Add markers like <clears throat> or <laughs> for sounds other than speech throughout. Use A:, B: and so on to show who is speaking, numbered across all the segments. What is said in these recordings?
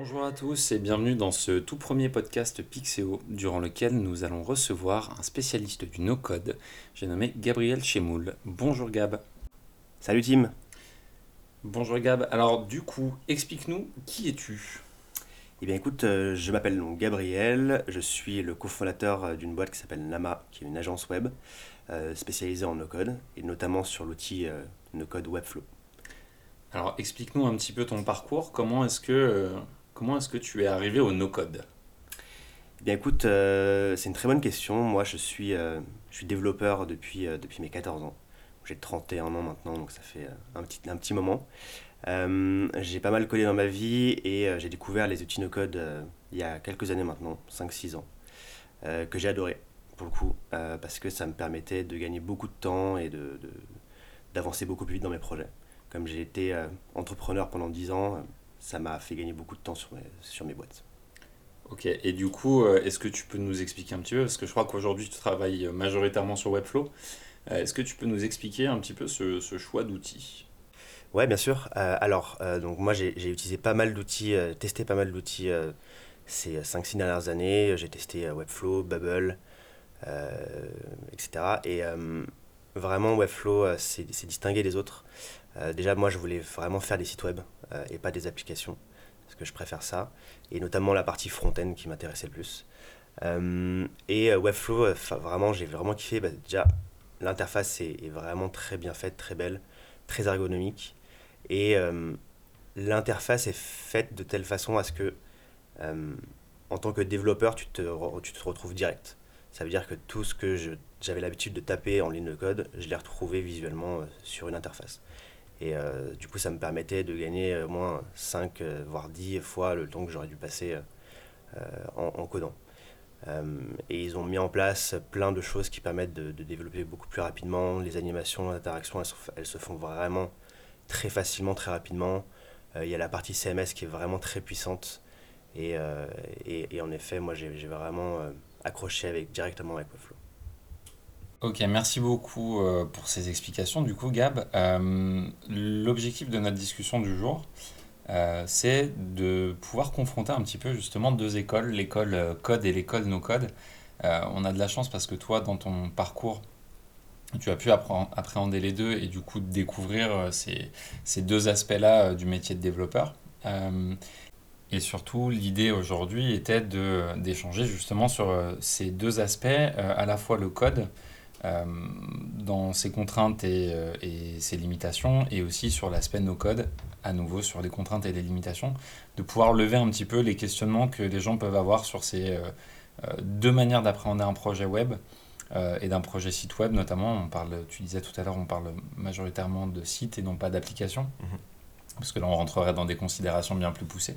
A: Bonjour à tous et bienvenue dans ce tout premier podcast Pixéo durant lequel nous allons recevoir un spécialiste du no-code, j'ai nommé Gabriel Chemoul. Bonjour Gab.
B: Salut Tim.
A: Bonjour Gab. Alors du coup, explique-nous qui es-tu?
B: Eh bien écoute, euh, je m'appelle donc Gabriel, je suis le cofondateur euh, d'une boîte qui s'appelle Nama, qui est une agence web euh, spécialisée en no-code et notamment sur l'outil euh, no-code Webflow.
A: Alors explique-nous un petit peu ton parcours, comment est-ce que, comment est-ce que tu es arrivé au no-code?
B: Eh bien écoute, euh, c'est une très bonne question. Moi je suis, euh, je suis développeur depuis, euh, depuis mes 14 ans. J'ai 31 ans maintenant, donc ça fait un petit, un petit moment. J'ai pas mal codé dans ma vie et j'ai découvert les outils no-code il y a quelques années maintenant, 5-6 ans, que j'ai adoré pour le coup, parce que ça me permettait de gagner beaucoup de temps et de, d'avancer beaucoup plus vite dans mes projets. Comme j'ai été entrepreneur pendant 10 ans, ça m'a fait gagner beaucoup de temps sur mes, sur mes boîtes.
A: Ok, et du coup, euh, est-ce que tu peux nous expliquer un petit peu, parce que je crois qu'aujourd'hui tu travailles majoritairement sur Webflow, Euh, est-ce que tu peux nous expliquer un petit peu ce, ce choix d'outils?
B: Ouais, bien sûr. Euh, alors, euh, donc moi j'ai utilisé pas mal d'outils, euh, testé pas mal d'outils euh, ces cinq six dernières années. J'ai testé euh, Webflow, Bubble, euh, etc. Et euh, vraiment, Webflow euh, s'est distingué des autres. Euh, déjà, moi je voulais vraiment faire des sites web euh, et pas des applications, parce que je préfère ça. Et notamment la partie front-end qui m'intéressait le plus. Euh, et euh, Webflow, euh, vraiment, j'ai vraiment kiffé. Bah, déjà, l'interface est, vraiment très bien faite, très belle, très ergonomique. Et euh, l'interface est faite de telle façon à ce que, euh, en tant que développeur, tu te, retrouves direct. Ça veut dire que tout ce que j'avais l'habitude de taper en ligne de code, je l'ai retrouvé visuellement euh, sur une interface. Et euh, du coup, ça me permettait de gagner au moins 5, euh, voire 10 fois le temps que j'aurais dû passer euh, en, codant. Et ils ont mis en place plein de choses qui permettent de, développer beaucoup plus rapidement. Les animations, se f- elles se font vraiment très facilement, très rapidement. Il y a la partie CMS qui est vraiment très puissante. Et, et, en effet, moi, j'ai vraiment accroché avec, directement avec Webflow.
A: Ok, merci beaucoup euh, pour ces explications. Du coup, Gab, euh, l'objectif de notre discussion du jour, euh, c'est de pouvoir confronter un petit peu justement deux écoles, l'école code et l'école no code. On a de la chance parce que toi, dans ton parcours, tu as pu appréhender les deux et du coup découvrir ces, ces deux aspects-là du métier de développeur. Et surtout, l'idée aujourd'hui était d'échanger justement sur ces deux aspects, à la fois le code, dans ses contraintes et, euh, et ses limitations, et aussi sur l'aspect no-code, à nouveau sur les contraintes et les limitations, de pouvoir lever un petit peu les questionnements que les gens peuvent avoir sur ces euh, euh, deux manières d'appréhender un projet web euh, et d'un projet site web notamment. On parle, tu disais tout à l'heure, on parle majoritairement de site et non pas d'application,
B: Mhm.
A: parce que là on rentrerait dans des considérations bien plus poussées.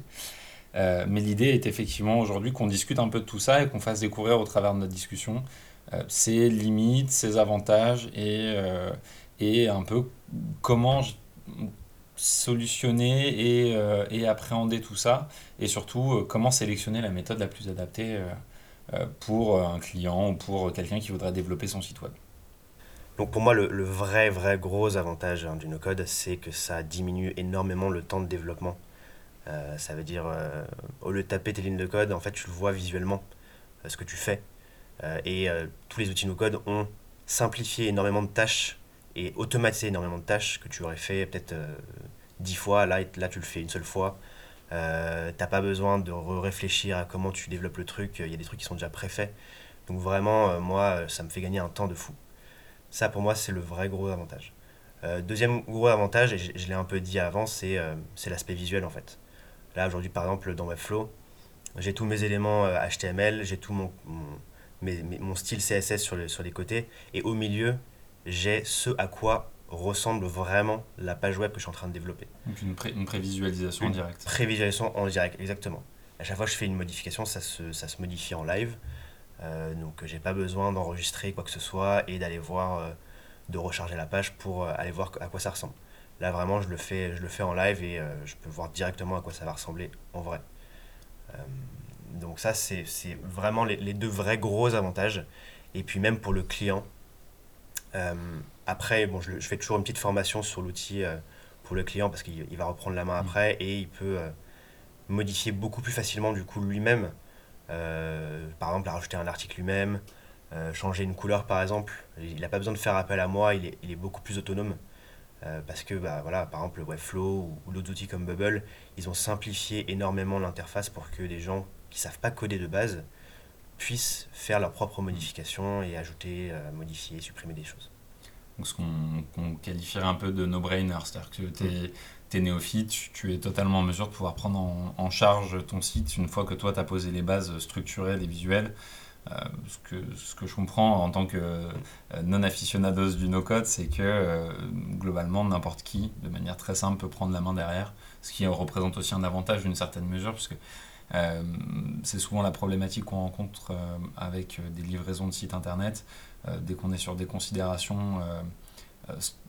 A: Euh, mais l'idée est effectivement aujourd'hui qu'on discute un peu de tout ça et qu'on fasse découvrir au travers de notre discussion euh, ses limites, ses avantages et, euh, et un peu comment solutionner et, euh, et appréhender tout ça et surtout euh, comment sélectionner la méthode la plus adaptée euh, euh, pour euh, un client ou pour quelqu'un qui voudrait développer son site web.
B: Donc pour moi, le, le vrai, vrai gros avantage hein, du no-code, c'est que ça diminue énormément le temps de développement. Euh, ça veut dire, euh, au lieu de taper tes lignes de code, en fait, tu le vois visuellement, euh, ce que tu fais. Euh, et euh, tous les outils no-code ont simplifié énormément de tâches et automatisé énormément de tâches que tu aurais fait peut-être euh, dix fois. Là, là, tu le fais une seule fois. Euh, T'as pas besoin de réfléchir à comment tu développes le truc. Il y a des trucs qui sont déjà préfaits. Donc vraiment, moi, ça me fait gagner un temps de fou. Ça, pour moi, c'est le vrai gros avantage. Deuxième gros avantage, et je, l'ai un peu dit avant, c'est l'aspect visuel en fait. Là, aujourd'hui, par exemple, dans Webflow, j'ai tous mes éléments HTML, j'ai tout mon, mes- mes- mon style CSS sur, le- sur les côtés, et au milieu, j'ai ce à quoi ressemble vraiment la page web que je suis en train de développer.
A: Donc une, pré- une prévisualisation en direct.
B: Prévisualisation en direct, exactement. À chaque fois que je fais une modification, ça se, ça se modifie en live. Euh, donc j'ai pas besoin d'enregistrer quoi que ce soit et d'aller voir, euh, de recharger la page pour euh, aller voir à quoi ça ressemble. Là vraiment je le fais, je le fais en live et euh, je peux voir directement à quoi ça va ressembler en vrai. Donc ça c'est vraiment les, les deux vrais gros avantages. Et puis même pour le client, euh, après bon, je, fais toujours une petite formation sur l'outil euh, pour le client parce qu'il il va reprendre la main après et il peut euh, modifier beaucoup plus facilement du coup lui-même. Par exemple, rajouter un article lui-même, changer une couleur par exemple. Il n'a pas besoin de faire appel à moi, il est, il est beaucoup plus autonome. Parce que bah, voilà, par exemple Webflow ou, ou d'autres outils comme Bubble, ils ont simplifié énormément l'interface pour que les gens qui savent pas coder de base puissent faire leurs propres modifications et ajouter, modifier, supprimer des choses.
A: Donc ce qu'on qualifierait un peu de no-brainer, c'est-à-dire que tu es, es, néophyte, tu es totalement en mesure de pouvoir prendre en, en charge ton site une fois que toi tu as posé les bases structurelles et visuelles. Euh, ce, que, ce que je comprends en tant que euh, non aficionados du no-code, c'est que euh, globalement, n'importe qui, de manière très simple, peut prendre la main derrière, ce qui représente aussi un avantage d'une certaine mesure, puisque c'est souvent la problématique qu'on rencontre avec des livraisons de sites internet, dès qu'on est sur des considérations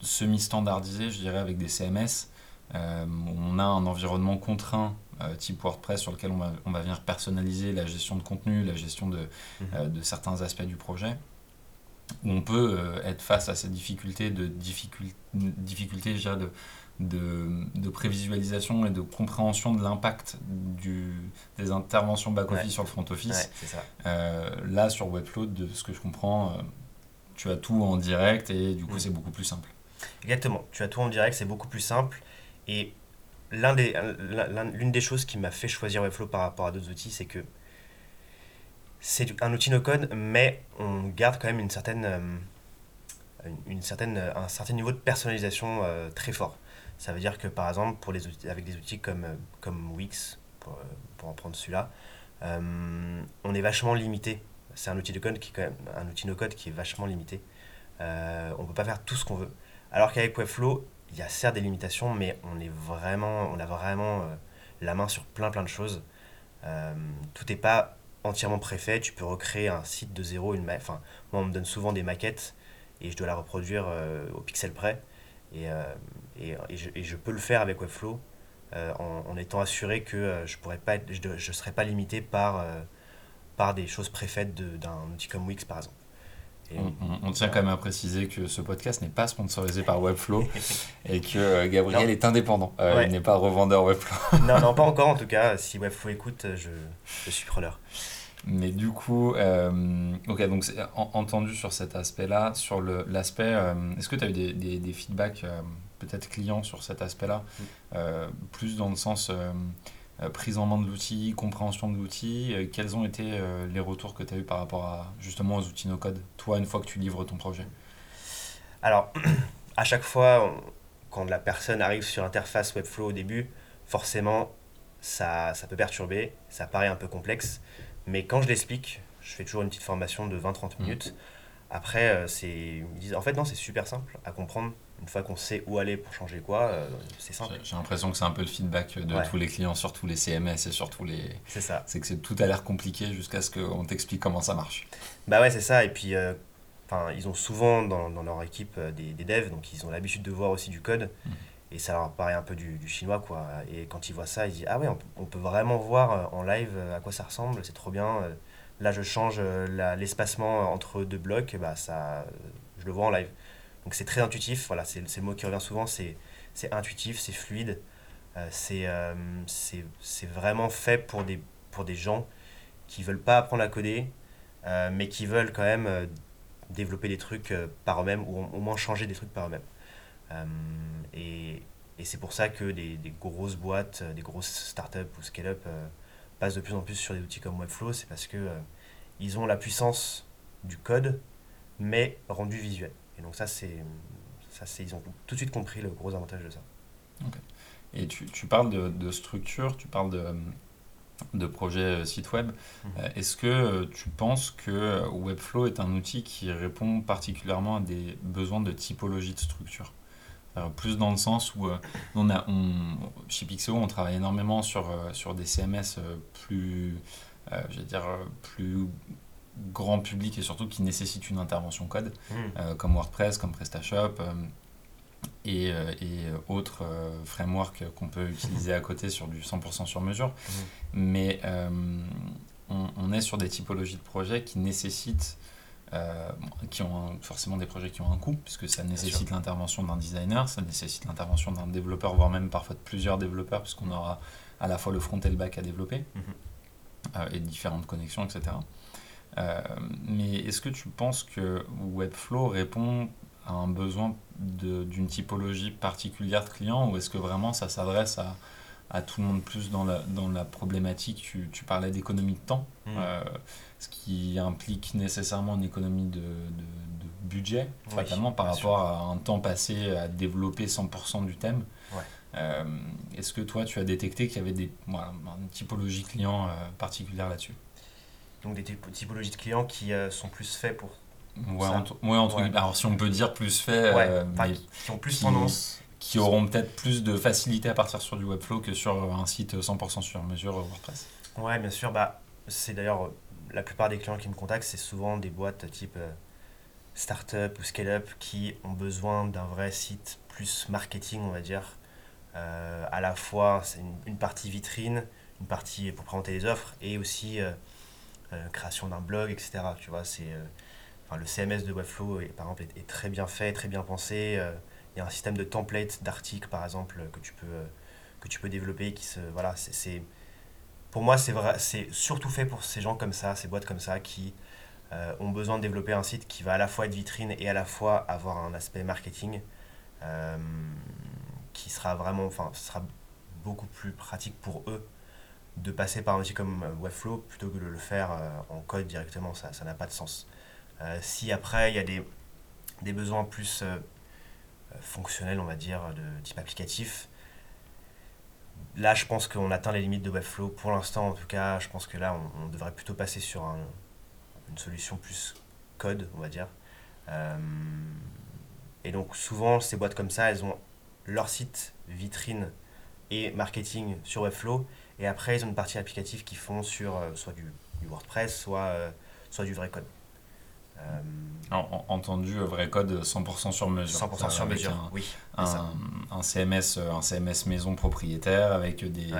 A: semi-standardisées, je dirais, avec des CMS. on a un environnement contraint euh, type WordPress sur lequel on va, on va, venir personnaliser la gestion de contenu, la gestion de, mhm. euh, de certains aspects du projet, où on peut euh, être face à ces difficultés de, difficulté, difficultés, de, de, de, prévisualisation et de compréhension de l'impact des interventions back-office sur le front-office. là, sur Webflow, de ce que je comprends, tu as tout en direct et du coup, mhm. c'est beaucoup plus simple.
B: Exactement, tu as tout en direct, c'est beaucoup plus simple. Et l'un des, l'une des choses qui m'a fait choisir Webflow par rapport à d'autres outils, c'est que c'est un outil no-code, mais on garde quand même une certaine, euh, une certaine, un certain niveau de personnalisation euh, très fort. Ça veut dire que par exemple, pour les outils, avec des outils comme, euh, comme Wix, pour, pour en prendre celui-là, on est vachement limité. C'est un outil de code qui quand même, un outil no-code qui est vachement limité. on ne peut pas faire tout ce qu'on veut. Alors qu'avec Webflow, il y a certes des limitations, mais on, est vraiment, on a vraiment euh, la main sur plein plein de choses. Euh, tout n'est pas entièrement préfet, tu peux recréer un site de zéro. Une enfin, moi, on me donne souvent des maquettes et je dois la reproduire euh, au pixel près. Et, et, et, je, peux le faire avec Webflow en, étant assuré que je ne pas je, je serai pas limité par, par des choses préfaites d'un outil comme Wix, par exemple
A: on, tient quand même à préciser que ce podcast n'est pas sponsorisé par Webflow <laughs> et que euh, Gabriel est indépendant. Euh, il n'est pas revendeur Webflow.
B: non, non, pas <laughs> encore en tout cas. Si Webflow écoute, je, je suis preneur.
A: Mais du coup, euh, ok, donc entendu sur cet aspect-là, sur l'aspect, est-ce que tu as eu des, des, des feedbacks peut-être clients sur cet aspect-là, mm. plus dans le sens euh, prise en main de l'outil, compréhension de l'outil, euh, quels ont été euh, les retours que tu as eu par rapport à justement aux outils no-code, toi, une fois que tu livres ton projet?
B: Alors, <clears throat> à chaque fois, quand la personne arrive sur l'interface Webflow au début, forcément, ça, ça peut perturber, ça paraît un peu complexe, mais quand je l'explique, je fais toujours une petite formation de 20-30 mmh. minutes. Après, c'est, ils disent, en fait, non, c'est super simple à comprendre une fois qu'on sait où aller pour changer quoi, euh, c'est simple.
A: J'ai l'impression que c'est un peu le feedback de tous les clients sur tous les CMS et sur tous les.
B: C'est ça.
A: C'est que c'est tout a l'air compliqué jusqu'à ce qu'on t'explique comment ça marche.
B: Bah ouais, c'est ça. Et puis, euh, ils ont souvent dans, dans leur équipe euh, des, des, devs, donc ils ont l'habitude de voir aussi du code. Mmh. Et ça leur paraît un peu du, du, chinois, quoi. Et quand ils voient ça, ils disent Ah ouais, on, peut vraiment voir en live à quoi ça ressemble, c'est trop bien. Là, je change l'espacement entre deux blocs, bah ça, je le vois en live. Donc c'est très intuitif, voilà, c'est le mot qui revient souvent, c'est intuitif, c'est fluide, euh, euh, c'est vraiment fait pour des, pour des gens qui veulent pas apprendre à coder, euh, mais qui veulent quand même développer des trucs par eux-mêmes, ou au moins changer des trucs par eux-mêmes. Et c'est pour ça que des, des, grosses boîtes, des grosses startups ou scale-up passent de plus en plus sur des outils comme Webflow, c'est parce que ils ont la puissance du code, mais rendu visuel. Et donc ça, c'est, ça c'est, ils ont tout de suite compris le gros avantage de ça.
A: Et tu, tu parles de, de, structure, tu parles de, de projet euh, site web. Mhm. Euh, est-ce que euh, tu penses que Webflow est un outil qui répond particulièrement à des besoins de typologie de structure? Plus dans le sens où on a, on, chez Pixeo, on travaille énormément sur, sur des CMS plus, je dire, plus grand public et surtout qui nécessite une intervention code, euh, comme WordPress, comme PrestaShop euh, et, euh, et, autres frameworks qu'on peut utiliser à côté sur du 100% sur mesure. Hmm. Mais on, on, est sur des typologies de projets qui nécessitent euh, qui ont forcément des projets qui ont un coût, puisque ça nécessite l'intervention d'un designer, ça nécessite l'intervention d'un développeur, voire même parfois de plusieurs développeurs, puisqu'on aura à la fois le front et le back à développer, mhm. euh, et différentes connexions, etc. Euh, mais est-ce que tu penses que Webflow répond à un besoin d'une typologie particulière de clients, ou est-ce que vraiment ça s'adresse à à tout le monde plus dans la, dans la problématique? Tu, tu parlais d'économie de temps, euh, ce qui implique nécessairement une économie de, de, budget, fatalement, par rapport à un temps passé à développer 100% du thème. Euh, est-ce que toi, tu as détecté qu'il y avait des, voilà, une typologie client euh, particulière là-dessus?
B: Donc des typologies de clients qui sont plus faits pour
A: Ouais, entre, ouais, entre Alors, si on peut dire plus fait,
B: mais qui ont plus tendance
A: qui auront peut-être plus de facilité à partir sur du Webflow que sur un site 100% sur mesure WordPress.
B: Ouais, bien sûr. Bah, c'est d'ailleurs la plupart des clients qui me contactent, c'est souvent des boîtes type euh, startup ou scale-up qui ont besoin d'un vrai site plus marketing, on va dire. Euh, à la fois, c'est une, partie vitrine, une partie pour présenter les offres et aussi euh, création d'un blog, etc. Tu vois, c'est, enfin, le CMS de Webflow, par exemple, est, est, très bien fait, très bien pensé il y a un système de template d'articles, par exemple, que tu peux, que tu peux développer. Qui se, voilà, c'est, pour moi, c'est, vrai, c'est surtout fait pour ces gens comme ça, ces boîtes comme ça, qui euh, ont besoin de développer un site qui va à la fois être vitrine et à la fois avoir un aspect marketing euh, qui sera vraiment, enfin, sera beaucoup plus pratique pour eux de passer par un outil comme Webflow plutôt que de le faire euh, en code directement. Ça, n'a pas de sens. si après, il y a des, des besoins plus fonctionnel, on va dire, de type applicatif. Là, je pense qu'on atteint les limites de Webflow. Pour l'instant, en tout cas, je pense que là, on, devrait plutôt passer sur une solution plus code, on va dire. Euh, et donc, souvent, ces boîtes comme ça, elles ont leur site, vitrine et marketing sur Webflow. Et après, ils ont une partie applicative qui font sur euh, soit du, WordPress, soit, euh, soit du vrai code.
A: Euh, entendu, euh, vrai code 100% sur mesure.
B: 100% sur mesure, un, oui.
A: Un, CMS, un CMS maison propriétaire avec des,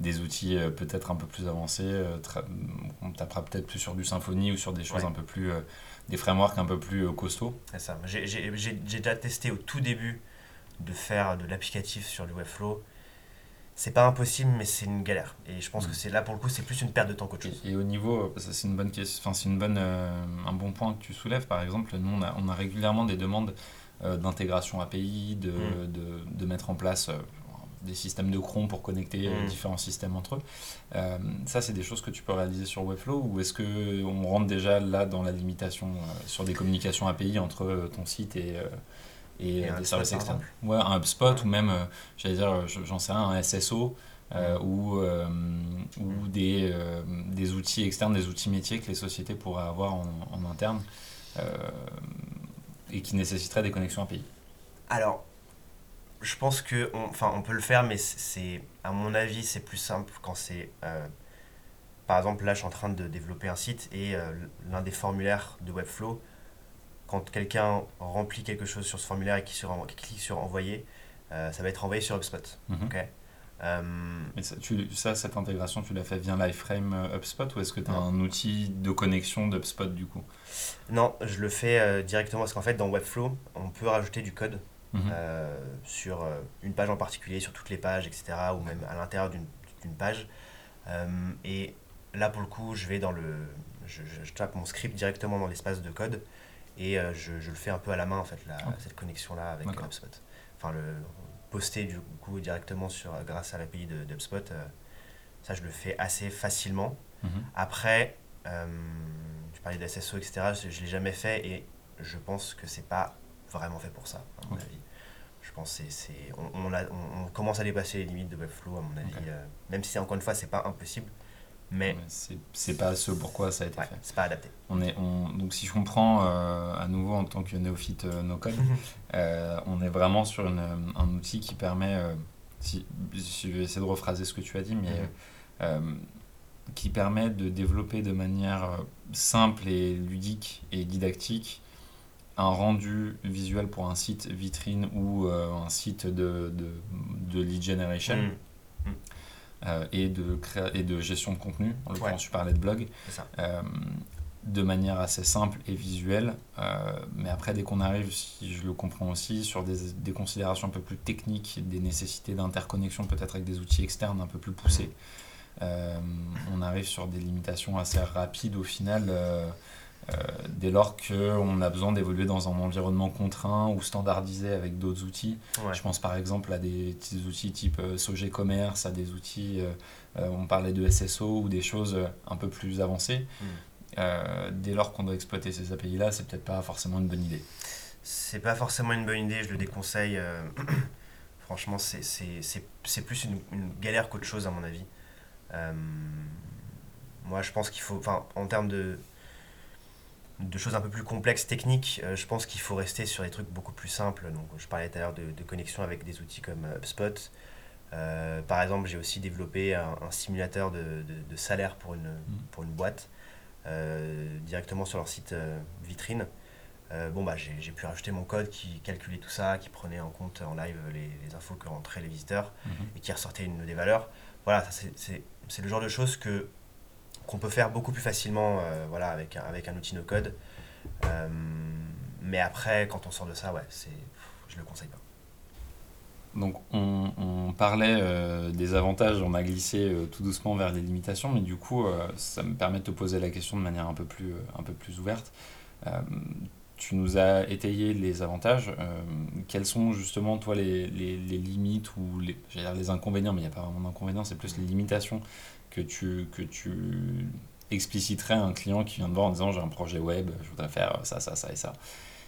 A: des outils euh, peut-être un peu plus avancés. On tapera peut-être plus sur du Symfony ou sur des choses un peu plus. des frameworks un peu plus costauds.
B: C'est ça. J'ai déjà testé au tout début de faire de l'applicatif sur du Webflow c'est pas impossible, mais c'est une galère. Et je pense que mm. c'est là pour le coup, c'est plus une perte de temps qu'autre chose.
A: Et, au niveau, c'est une bonne question, enfin c'est une bonne, euh, un bon point que tu soulèves. Par exemple, nous on a, on a régulièrement des demandes euh, d'intégration API, de, mm. de, de, mettre en place euh, des systèmes de cron pour connecter mm. différents systèmes entre eux. ça, c'est des choses que tu peux réaliser sur Webflow ou est-ce que on rentre déjà là dans la limitation sur des communications API entre ton site et et, des services externes. Ouais, un HubSpot ou même, euh, j'allais dire, j'en sais rien, un SSO. Euh, ou, euh, ou mm. des, des, outils externes, des outils métiers que les sociétés pourraient avoir en, en interne et qui nécessiteraient des connexions API
B: Alors, je pense que on, enfin, on peut le faire, mais c'est, à mon avis, c'est plus simple quand c'est. par exemple, là, je suis en train de développer un site et l'un des formulaires de Webflow quand quelqu'un remplit quelque chose sur ce formulaire et qui, clique sur envoyer, euh, ça va être envoyé sur HubSpot.
A: Mhm. Euh, ça, tu, ça, cette intégration, tu l'as fait via Liveframe euh, HubSpot ou est-ce que tu as un outil de connexion d'HubSpot du coup?
B: Non, je le fais directement parce qu'en fait, dans Webflow, on peut rajouter du code mhm. sur une page en particulier, sur toutes les pages, etc. ou même à l'intérieur d'une page. et là, pour le coup, je vais dans le. Je, je tape mon script directement dans l'espace de code et euh, je, je, le fais un peu à la main, en fait, cette connexion-là avec HubSpot. Enfin, le poster du coup directement sur, euh, grâce à l'API de, HubSpot, euh, ça, je le fais assez facilement. Mhm. Après, tu parlais d'SSO, etc. Je ne l'ai jamais fait et je pense que c'est pas vraiment fait pour ça, à mon avis. Je pense que c'est, on, on, on, commence à dépasser les limites de Webflow, à mon avis. même si, encore une fois, c'est pas impossible. Mais
A: c'est pas ce pourquoi ça a été fait.
B: C'est pas adapté.
A: On est, on, donc si je comprends euh, à nouveau en tant que néophyte euh, no code, <laughs> euh, on est vraiment sur une, un outil qui permet, si, je vais essayer de rephraser ce que tu as dit, mais mhm. qui permet de développer de manière simple et ludique et didactique un rendu visuel pour un site vitrine ou un site de, de, de lead generation. Mhm. Euh, et, de et de gestion de contenu. En l'occurrence, tu parlais de blog. Euh, de manière assez simple et visuelle. mais après, dès qu'on arrive, si je le comprends aussi, sur des, des, considérations un peu plus techniques, des nécessités d'interconnexion peut-être avec des outils externes un peu plus poussés, on arrive sur des limitations assez rapides au final. Euh, dès lors qu'on a besoin d'évoluer dans un environnement contraint ou standardisé avec d'autres outils. Je pense par exemple à des outils type euh, Sogé Commerce, à des outils, euh, on parlait de SSO ou des choses un peu plus avancées. Hmm. dès lors qu'on doit exploiter ces API-là, c'est peut-être pas forcément une bonne idée.
B: C'est pas forcément une bonne idée, je le déconseille. <clears throat> franchement, c'est plus une, une galère qu'autre chose à mon avis. moi, je pense qu'il faut, enfin, en termes de de choses un peu plus complexes, techniques, euh, je pense qu'il faut rester sur des trucs beaucoup plus simples. Donc, je parlais tout à l'heure de, connexion avec des outils comme euh, HubSpot. Euh, par exemple, j'ai aussi développé un, simulateur de, salaire pour une, mm. pour une boîte directement sur leur site vitrine. bon, bah, j'ai pu rajouter mon code qui calculait tout ça, qui prenait en compte en live les, infos que rentraient les visiteurs mm-hmm. et qui ressortait une, des valeurs. Voilà, c'est le genre de choses que qu'on peut faire beaucoup plus facilement euh, voilà, avec, avec un outil no-code. Euh, mais après, quand on sort de ça, ouais, c'est, je le conseille pas.
A: Donc on, parlait euh, des avantages, on a glissé tout doucement vers les limitations, mais du coup ça me permet de te poser la question de manière un peu plus, un peu plus ouverte. tu nous as étayé les avantages. quels sont justement toi les, limites ou les, les inconvénients, mais il n'y a pas vraiment d'inconvénients, c'est plus les limitations que tu, que tu expliciterais à un client qui vient de voir en disant j'ai un projet web, je voudrais faire ça, ça, ça et ça.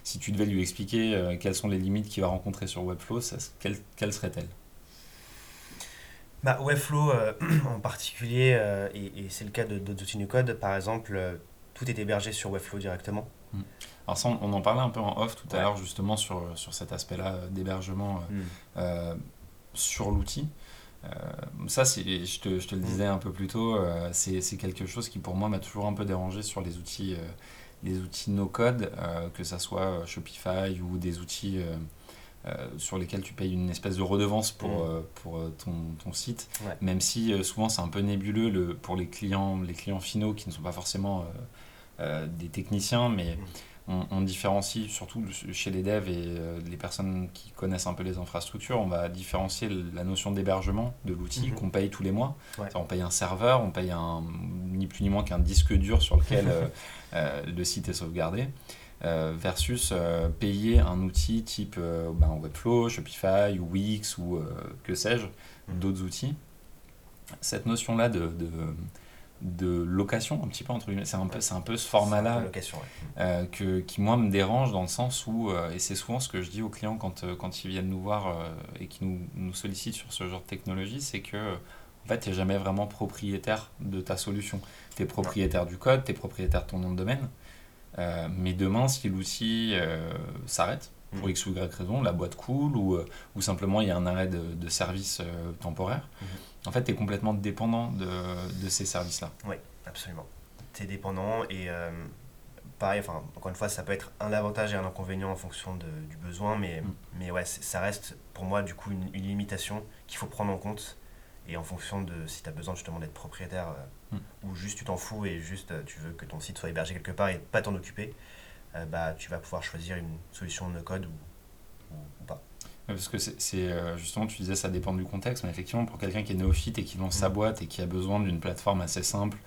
A: Si tu devais lui expliquer euh, quelles sont les limites qu'il va rencontrer sur Webflow, quelles, quelles seraient-elles?
B: Bah, Webflow euh, <clears throat> en particulier, euh, et, c'est le cas de d'autres outils code, par exemple, tout est hébergé sur Webflow directement.
A: Hmm. Alors ça, on, en parlait un peu en off tout à l'heure justement sur, sur cet aspect-là d'hébergement hmm. sur l'outil. Euh, ça, je te, je te, le mm. disais un peu plus tôt, euh, c'est quelque chose qui pour moi m'a toujours un peu dérangé sur les outils, euh, les outils no-code, que ce soit Shopify ou des outils sur lesquels tu payes une espèce de redevance pour, mm. pour ton, ton, site, même si souvent c'est un peu nébuleux le, pour les clients, les clients finaux qui ne sont pas forcément des techniciens, mais... Mm on, différencie, surtout chez les devs et euh, les personnes qui connaissent un peu les infrastructures, on va différencier la notion d'hébergement de l'outil mhm. qu'on paye tous les mois. On paye un serveur, on paye un, ni plus ni moins qu'un disque dur sur lequel <laughs> euh, euh, le site est sauvegardé. versus payer un outil type ben, Webflow, Shopify ou Wix ou que sais-je, mhm. d'autres outils. Cette notion-là de de location, un petit peu entre guillemets. C'est un peu, c'est un peu ce format-là euh, que, qui, moi, me dérange dans le sens où, euh, et c'est souvent ce que je dis aux clients quand, euh, quand ils viennent nous voir et qui nous, nous, sollicitent sur ce genre de technologie, c'est que en fait, tu n'es jamais vraiment propriétaire de ta solution. Tu es propriétaire du code, tu es propriétaire de ton nom de domaine. mais demain, si l'outil s'arrête, pour. X ou Y raison, la boîte coule ou, ou simplement il y a un arrêt de, de service temporaire, mm-hmm en fait, tu es complètement dépendant de, de ces services-là.
B: Oui, absolument. Tu es dépendant et euh, pareil, enfin, encore une fois, ça peut être un avantage et un inconvénient en fonction de, du besoin, mais, mm. mais ouais, ça reste pour moi du coup une, limitation qu'il faut prendre en compte et en fonction de si tu as besoin justement d'être propriétaire euh, mm. ou juste tu t'en fous et juste euh, tu veux que ton site soit hébergé quelque part et pas t'en occuper, bah, tu vas pouvoir choisir une solution no code ou, ou pas.
A: Parce que c'est euh, justement, tu disais, ça dépend du contexte, mais effectivement, pour quelqu'un qui est néophyte et qui lance sa mm. boîte et qui a besoin d'une plateforme assez simple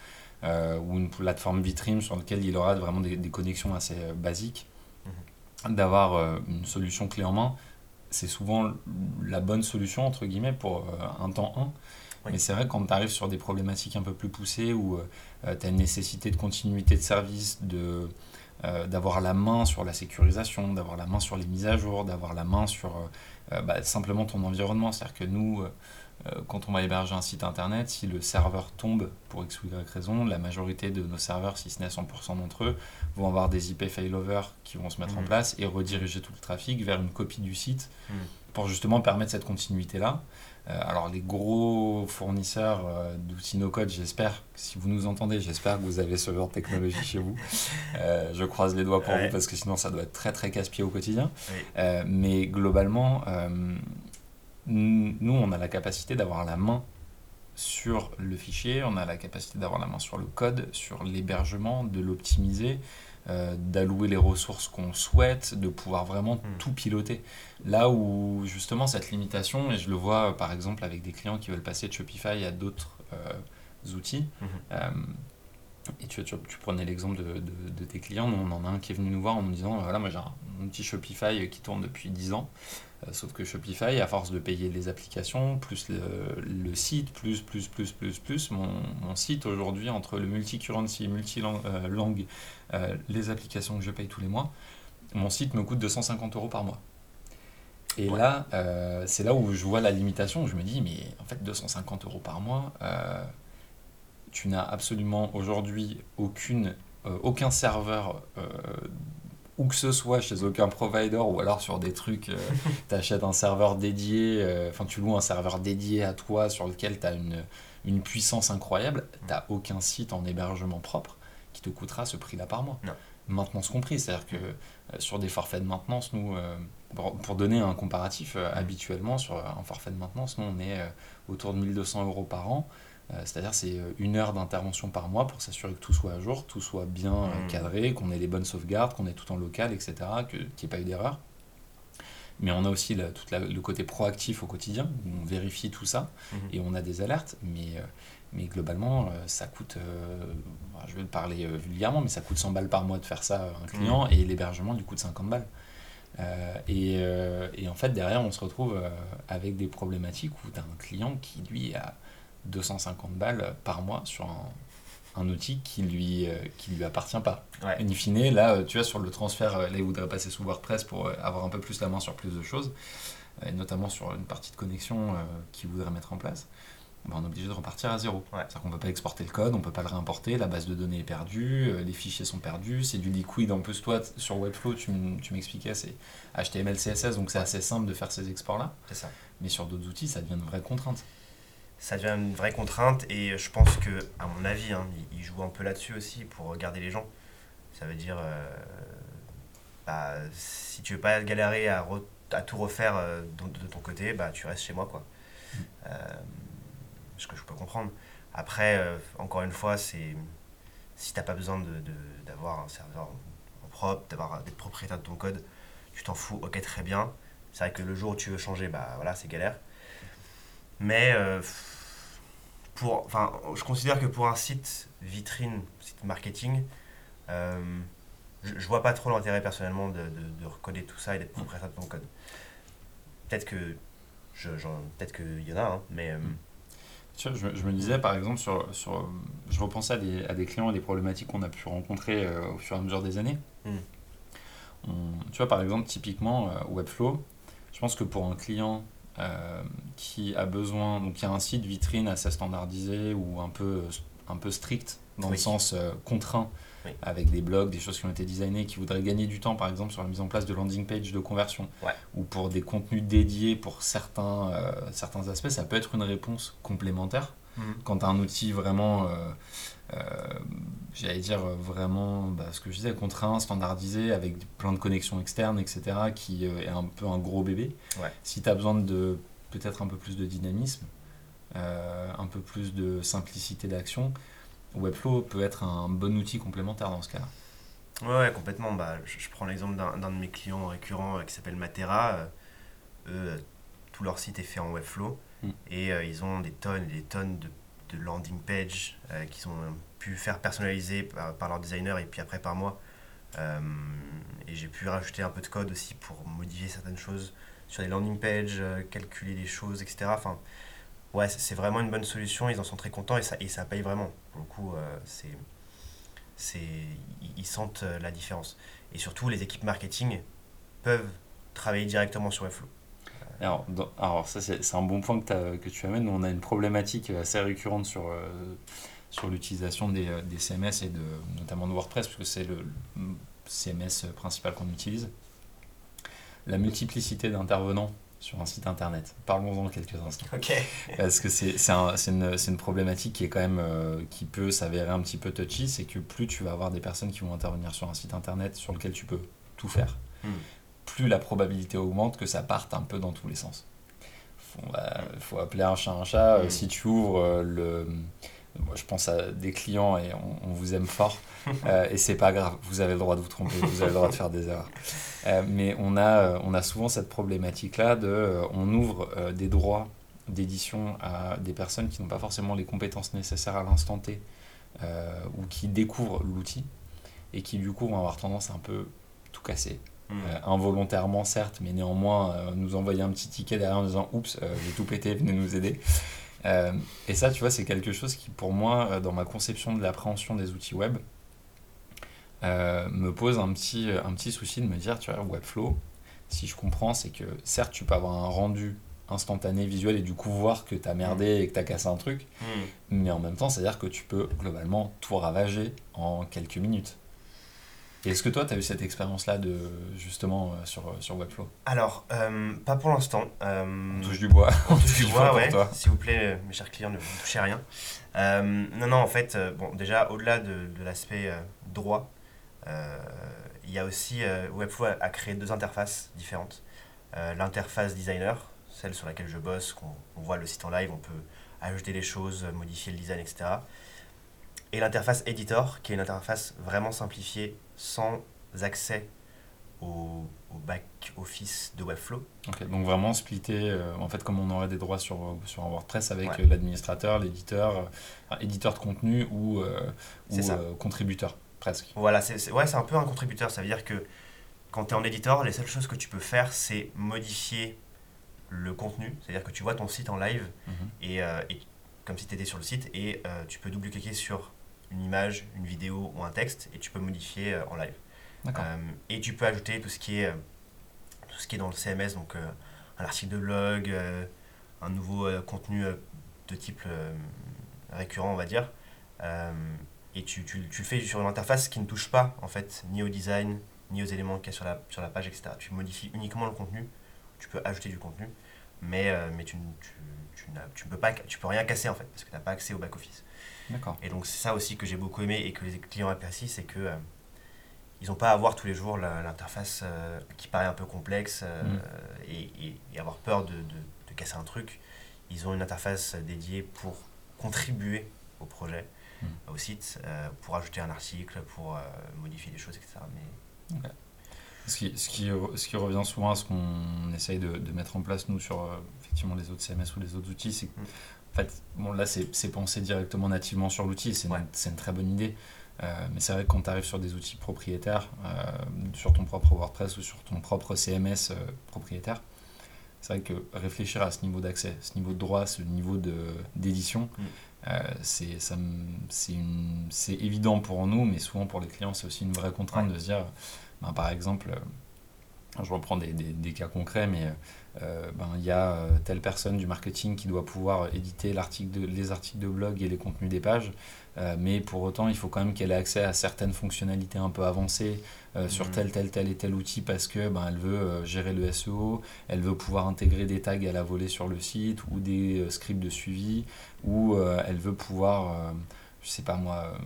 A: euh, ou une plateforme vitrine sur laquelle il aura vraiment des, connexions assez euh, basiques, mm-hmm. d'avoir une solution clé en main, c'est souvent la bonne solution, entre guillemets, pour un temps 1. Mais c'est vrai, quand tu arrives sur des problématiques un peu plus poussées où tu as une nécessité de continuité de service, de euh, d'avoir la main sur la sécurisation, d'avoir la main sur les mises à jour, d'avoir la main sur euh, euh, bah, simplement ton environnement. C'est-à-dire que nous, quand on va héberger un site internet, si le serveur tombe pour X ou Y raison, la majorité de nos serveurs, si ce n'est 100% d'entre eux, vont avoir des IP failover qui vont se mettre en mmh. place et rediriger tout le trafic vers une copie du site mmh. pour justement permettre cette continuité-là. Euh, alors les gros fournisseurs euh, d'outils no-code, j'espère, si vous nous entendez, j'espère que vous avez ce genre de technologie chez vous. Euh, je croise les doigts pour vous parce que sinon ça doit être très très casse-pied au quotidien. mais globalement, nous on a la capacité d'avoir la main sur le fichier, on a la capacité d'avoir la main sur le code, sur l'hébergement, de l'optimiser, euh, d'allouer les ressources qu'on souhaite, de pouvoir vraiment
B: Mm.
A: tout piloter. Là où justement cette limitation, et je le vois par exemple avec des clients qui veulent passer de Shopify à d'autres euh, outils,
B: Mhm.
A: Et tu, tu, tu prenais l'exemple de, de- de tes clients, on en a un qui est venu nous voir en nous disant, euh, voilà moi j'ai un outil Shopify qui tourne depuis 10 ans, euh, sauf que Shopify, à force de payer les applications, plus le, le site, plus, plus, plus, plus, plus, mon, mon site aujourd'hui, entre le multi-currency, multi-langue, euh, les applications que je paye tous les mois, mon site me coûte 250 euros par mois. Et
B: Ouais.
A: là, euh, c'est là où je vois la limitation, où je me dis, mais en fait, 250 euros par mois, euh, tu n'as absolument aujourd'hui aucune, euh, aucun serveur euh, où que ce soit chez aucun provider ou alors sur des trucs, <laughs> tu achètes un serveur dédié, euh, enfin tu loues un serveur dédié à toi sur lequel tu as une, une puissance incroyable, tu aucun site en hébergement propre qui te coûtera ce prix-là par mois.
B: Non.
A: Maintenance compris, c'est-à-dire que euh, sur des forfaits de maintenance, nous, euh, pour, pour donner un comparatif, euh, habituellement sur un forfait de maintenance, nous on est euh, autour de 1200 euros par an. Euh, C'est-à-dire c'est euh, une heure d'intervention par mois pour s'assurer que tout soit à jour, tout soit bien euh,
B: Mhm.
A: cadré, qu'on ait les bonnes sauvegardes, qu'on ait tout en local, etc., qu'il n'y ait pas eu d'erreur. Mais on a aussi la- tout la- le côté proactif au quotidien, où on vérifie tout ça
B: Mhm.
A: et on a des alertes, mais, mais globalement, ça coûte, euh, je vais le parler vulgairement, mais ça coûte 100 balles par mois de faire ça à un client et l'hébergement lui coûte 50 balles. Euh, et, euh, et en fait, derrière, on se retrouve avec des problématiques où tu as un client qui, lui, a 250 balles par mois sur un, un outil qui lui, euh, qui lui appartient pas.
B: Ouais.
A: In fine, là, euh, tu vois, sur le transfert, euh, là, il voudrait passer sous WordPress pour avoir un peu plus la main sur plus de choses, et notamment sur une partie de connexion qu'il voudrait mettre en place. Ben, on est obligé de repartir à zéro.
B: Ouais.
A: C'est-à-dire qu'on ne peut pas exporter le code, on ne peut pas le réimporter, la base de données est perdue, les fichiers sont perdus, c'est du liquide. En plus, toi, sur Webflow, tu m'expliquais, c'est HTML, CSS, donc c'est assez simple de faire ces exports-là.
B: C'est ça.
A: Mais sur d'autres outils, ça devient une vraie contrainte.
B: Ça devient une vraie contrainte et je pense que, à mon avis, hein, il, il joue un peu là-dessus aussi pour garder les gens. Ça veut dire, euh, bah, si tu veux pas galérer à, re- à tout refaire euh, de, de ton côté, bah, tu restes chez moi. Quoi. Euh, ce que je peux comprendre. Après, encore une fois, c'est si t'as pas besoin de, de- d'avoir un serveur en propre, d'avoir d'être propriétaire de ton code, tu t'en fous, ok, très bien. C'est vrai que le jour où tu veux changer, bah voilà, c'est galère. Mais euh, pour, enfin, je considère que pour un site vitrine, site marketing, euh, je, je vois pas trop l'intérêt personnellement de, de, de recoder tout ça et d'être propriétaire de ton code. Peut-être que je, peut-être qu'il y en a, hein, mais euh,
A: Tu vois, je, je me disais par exemple sur, sur je repensais à des, à des clients et des problématiques qu'on a pu rencontrer au fur et à mesure des années.
B: Mm.
A: On- tu vois par exemple typiquement Webflow, je pense que pour un client euh, qui a besoin, donc il y a un site vitrine assez standardisé ou un peu, un peu strict dans le sens euh, contraint
B: Oui.
A: avec des blogs, des choses qui ont été designées, qui voudraient gagner du temps par exemple sur la mise en place de landing page de conversion
B: Ouais.
A: ou pour des contenus dédiés pour certains, euh, certains aspects, ça peut être une réponse complémentaire quand tu as un outil vraiment, euh, euh, j'allais dire vraiment, bah, ce que je disais, contraint, standardisé, avec plein de connexions externes, etc., qui euh, est un peu un gros bébé.
B: Ouais.
A: Si tu as besoin de peut-être un peu plus de dynamisme, un peu plus de simplicité d'action, Webflow peut être un bon outil complémentaire dans ce cas-là.
B: Ouais, ouais, complètement. Bah, je, je prends l'exemple d'un de mes clients récurrents euh, qui s'appelle Matera. Euh, eux, euh, tout leur site est fait en Webflow
A: Mm.
B: et euh, ils ont des tonnes et des tonnes de, de landing pages euh, qu'ils ont pu faire personnaliser par, par leur designer et puis après par moi. Euh, et j'ai pu rajouter un peu de code aussi pour modifier certaines choses sur les landing pages, calculer les choses, etc. Enfin, ouais, c'est vraiment une bonne solution. Ils en sont très contents et ça, et ça paye vraiment. Pour le coup, c'est ils- sentent la différence. Et surtout, les équipes marketing peuvent travailler directement sur Webflow.
A: Alors, dans- alors ça, c'est un bon point que, tu amènes. On a une problématique assez récurrente sur, euh, sur l'utilisation des, euh, des CMS et de, notamment de WordPress, puisque c'est le, le CMS principal qu'on utilise. La multiplicité d'intervenants sur un site internet. Parlons-en quelques instants. Parce que c'est un- une, une problématique qui est quand même euh, qui peut s'avérer un petit peu touchy, c'est que plus tu vas avoir des personnes qui vont intervenir sur un site internet sur lequel tu peux tout faire,
B: Hmm.
A: Plus la probabilité augmente que ça parte un peu dans tous les sens. il faut appeler un chat un chat.
B: Mm.
A: Si tu ouvres le. Moi, je pense à des clients et on, on vous aime fort. <laughs> Euh, et c'est pas grave, vous avez le droit de vous tromper, vous avez le droit de faire des erreurs. Euh, mais on a, on a souvent cette problématique-là de. euh, on ouvre euh, des droits d'édition à des personnes qui n'ont pas forcément les compétences nécessaires à l'instant T euh, ou qui découvrent l'outil et qui du coup vont avoir tendance à un peu tout casser.
B: Mm.
A: Euh, involontairement certes, mais néanmoins euh, nous envoyer un petit ticket derrière en disant oups, euh, j'ai tout pété, venez nous aider. Et ça, tu vois, c'est quelque chose qui pour moi, dans ma conception de l'appréhension des outils web, me pose un petit, un petit souci de me dire, tu vois, Webflow, si je comprends, c'est que certes, tu peux avoir un rendu instantané visuel et du coup voir que tu as merdé et que tu as cassé un truc,
B: Mm.
A: mais en même temps, c'est-à-dire que tu peux globalement tout ravager en quelques minutes. Et Est-ce que toi, tu as eu cette expérience-là de justement euh, sur, sur Webflow?
B: Alors, euh, pas pour l'instant. Euh,
A: On touche du bois.
B: On touche <laughs> du bois, ouais. S'il vous plaît, euh, mes chers clients, ne ne touchez rien. Euh, non, non, en fait, euh, bon, déjà, au-delà de, de l'aspect euh, droit, euh, il y a aussi, euh, Webflow a, a créé deux interfaces différentes. Euh, L'interface designer, celle sur laquelle je bosse, qu'on on voit le site en live, on peut ajouter des choses, modifier le design, etc. Et l'interface editor, qui est une interface vraiment simplifiée, sans accès au, au back-office de Webflow.
A: Donc vraiment splitter, euh, en fait, comme on aurait des droits sur, sur un WordPress avec
B: Ouais.
A: euh, l'administrateur, l'éditeur, euh, enfin, éditeur de contenu ou, euh, ou euh, contributeur, presque.
B: Voilà, c'est ouais, un peu un contributeur. Ça veut dire que quand tu es en éditeur, les seules choses que tu peux faire, c'est modifier le contenu. C'est-à-dire que tu vois ton site en live,
A: Mhm.
B: et, euh, et- comme si tu étais sur le site, et euh, tu peux double-cliquer sur une image, une vidéo ou un texte, et tu peux modifier euh, en live. Euh, et tu peux ajouter tout ce qui est, euh, tout ce qui est dans le CMS, donc un article de blog, un nouveau contenu de type récurrent, on va dire. Et tu, tu, tu le fais sur une interface qui ne touche pas, en fait, ni au design, ni aux éléments qu'il y a sur la, sur la page, etc. Tu modifies uniquement le contenu. Tu peux ajouter du contenu, mais, mais tu, tu, tu, tu peux pas, tu peux rien casser, en fait, parce que tu n'as pas accès au back-office. Et donc c'est ça aussi que j'ai beaucoup aimé et que les clients apprécient, c'est que euh, ils n'ont pas à voir tous les jours l'interface euh, qui paraît un peu complexe euh,
A: Mm.
B: et, et- et avoir peur de, de- de casser un truc. Ils ont une interface dédiée pour contribuer au projet,
A: Mm.
B: au site, pour ajouter un article, pour modifier des choses, etc. Mais
A: Ce qui, ce, qui, ce qui revient souvent à ce qu'on essaye de, de mettre en place, nous, sur effectivement les autres CMS ou les autres outils, c'est que,
B: Mm.
A: Fait, bon, là, c'est pensé directement nativement sur l'outil, c'est
B: Ouais.
A: une, très bonne idée. Euh, mais c'est vrai que quand tu arrives sur des outils propriétaires, euh, sur ton propre WordPress ou sur ton propre CMS euh, propriétaire, c'est vrai que réfléchir à ce niveau d'accès, ce niveau de droit, ce niveau d'édition,
B: Mm.
A: c'est évident pour nous, mais souvent pour les clients, c'est aussi une vraie contrainte
B: Ouais.
A: de se dire, ben, par exemple, je reprends des, des- des cas concrets, mais euh, ben, il y a euh, telle personne du marketing qui doit pouvoir éditer l'article de, les articles de blog et les contenus des pages, euh, mais pour autant, il faut quand même qu'elle ait accès à certaines fonctionnalités un peu avancées euh, sur
B: Mhm.
A: tel, tel, tel et tel outil parce que ben, elle veut gérer le SEO, elle veut pouvoir intégrer des tags à la volée sur le site ou des scripts de suivi, ou elle veut pouvoir, je sais pas moi, euh,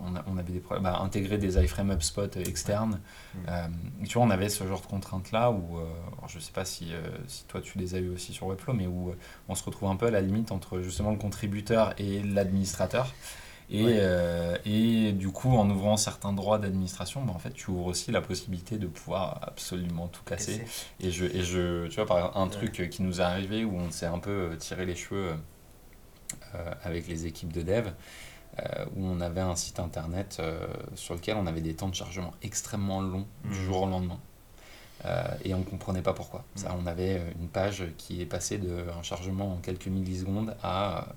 A: on, a- on avait des problèmes, bah, intégrer des iframe HubSpot externes. Euh, tu vois, on avait ce genre de contraintes-là où, euh, je sais pas si, si toi tu les as eu aussi sur Webflow, mais où on se retrouve un peu à la limite entre justement le contributeur et l'administrateur. Et,
B: Ouais.
A: euh, et du coup, en ouvrant certains droits d'administration, bah, en fait, tu ouvres aussi la possibilité de pouvoir absolument tout casser. Et je, et je, tu vois, par exemple, un truc qui nous est arrivé où on s'est un peu tiré les cheveux euh, avec les équipes de dev, euh, où on avait un site internet euh, sur lequel on avait des temps de chargement extrêmement longs du
B: Mhm.
A: jour au lendemain. Euh, et on ne comprenait pas pourquoi. Ça,
B: Mhm.
A: on avait une page qui est passée d'un chargement en quelques millisecondes à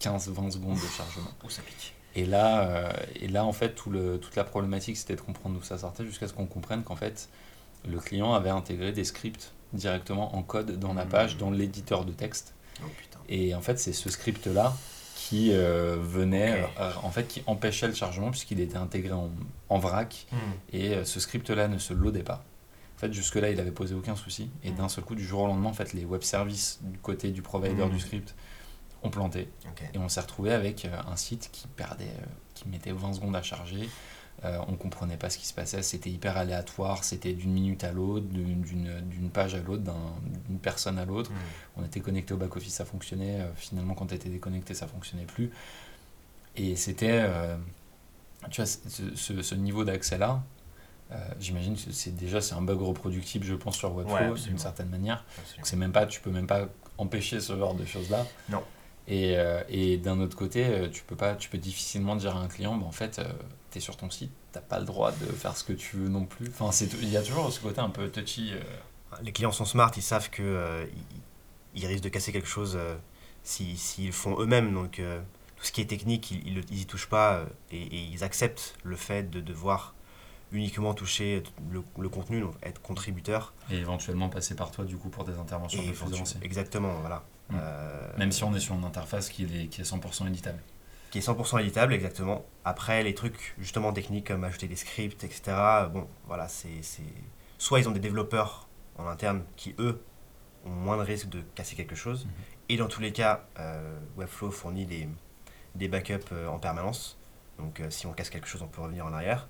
A: 15-20 secondes de chargement.
B: Où ça pique.
A: Et là, et là en fait, tout le, toute la problématique, c'était de comprendre d'où ça sortait jusqu'à ce qu'on comprenne qu'en fait, le client avait intégré des scripts directement en code dans la
B: Mhm.
A: page, dans l'éditeur de texte.
B: Oh.
A: Et en fait, c'est ce script-là qui euh, venait,
B: Ok.
A: euh, en fait, qui empêchait le chargement puisqu'il était intégré en, en vrac.
B: Hmm.
A: Et euh, ce script-là ne se loadait pas. En fait, jusque-là, il avait posé aucun souci. Et
B: Mhm.
A: d'un seul coup, du jour au lendemain, en fait, les web services du côté du provider
B: Mhm.
A: du script ont planté. Et on s'est retrouvé avec euh, un site qui perdait, euh, qui mettait 20 secondes à charger, euh, on comprenait pas ce qui se passait, c'était hyper aléatoire, c'était d'une minute à l'autre, d'une page à l'autre, d'une personne à l'autre. Mmh. On était connecté au back-office, ça fonctionnait, euh, finalement quand tu étais déconnecté, ça fonctionnait plus. Et c'était, euh, tu vois, ce, ce niveau d'accès-là, j'imagine que c'est déjà c'est un bug reproductible, je pense, sur Webflow d'une certaine manière. C'est même pas, tu peux même pas empêcher ce genre de choses-là.
B: Non.
A: Et, et d'un autre côté, tu peux pas, tu peux difficilement dire à un client, bah, en fait, tu es sur ton site, t'as pas le droit de faire ce que tu veux non plus. Enfin, il y a toujours ce côté un peu touchy. Euh.
B: Les clients sont smart, ils savent que euh, ils, risquent de casser quelque chose euh, s'ils si, font eux-mêmes. Donc tout ce qui est technique, ils, ils, y touchent pas et, ils acceptent le fait de devoir uniquement toucher le, contenu, donc être contributeur.
A: Et éventuellement passer par toi du coup pour des interventions
B: plus Exactement, voilà.
A: Mmh. Même si on est sur une interface qui est, qui est 100% éditable
B: qui est 100% éditable, exactement. Après, les trucs justement techniques comme ajouter des scripts, etc., bon, voilà, c'est. Soit ils ont des développeurs en interne qui, eux, ont moins de risque de casser quelque chose. Mhm. Et dans tous les cas, euh, Webflow fournit des, des backups euh, en permanence. Donc euh, si on casse quelque chose, on peut revenir en arrière.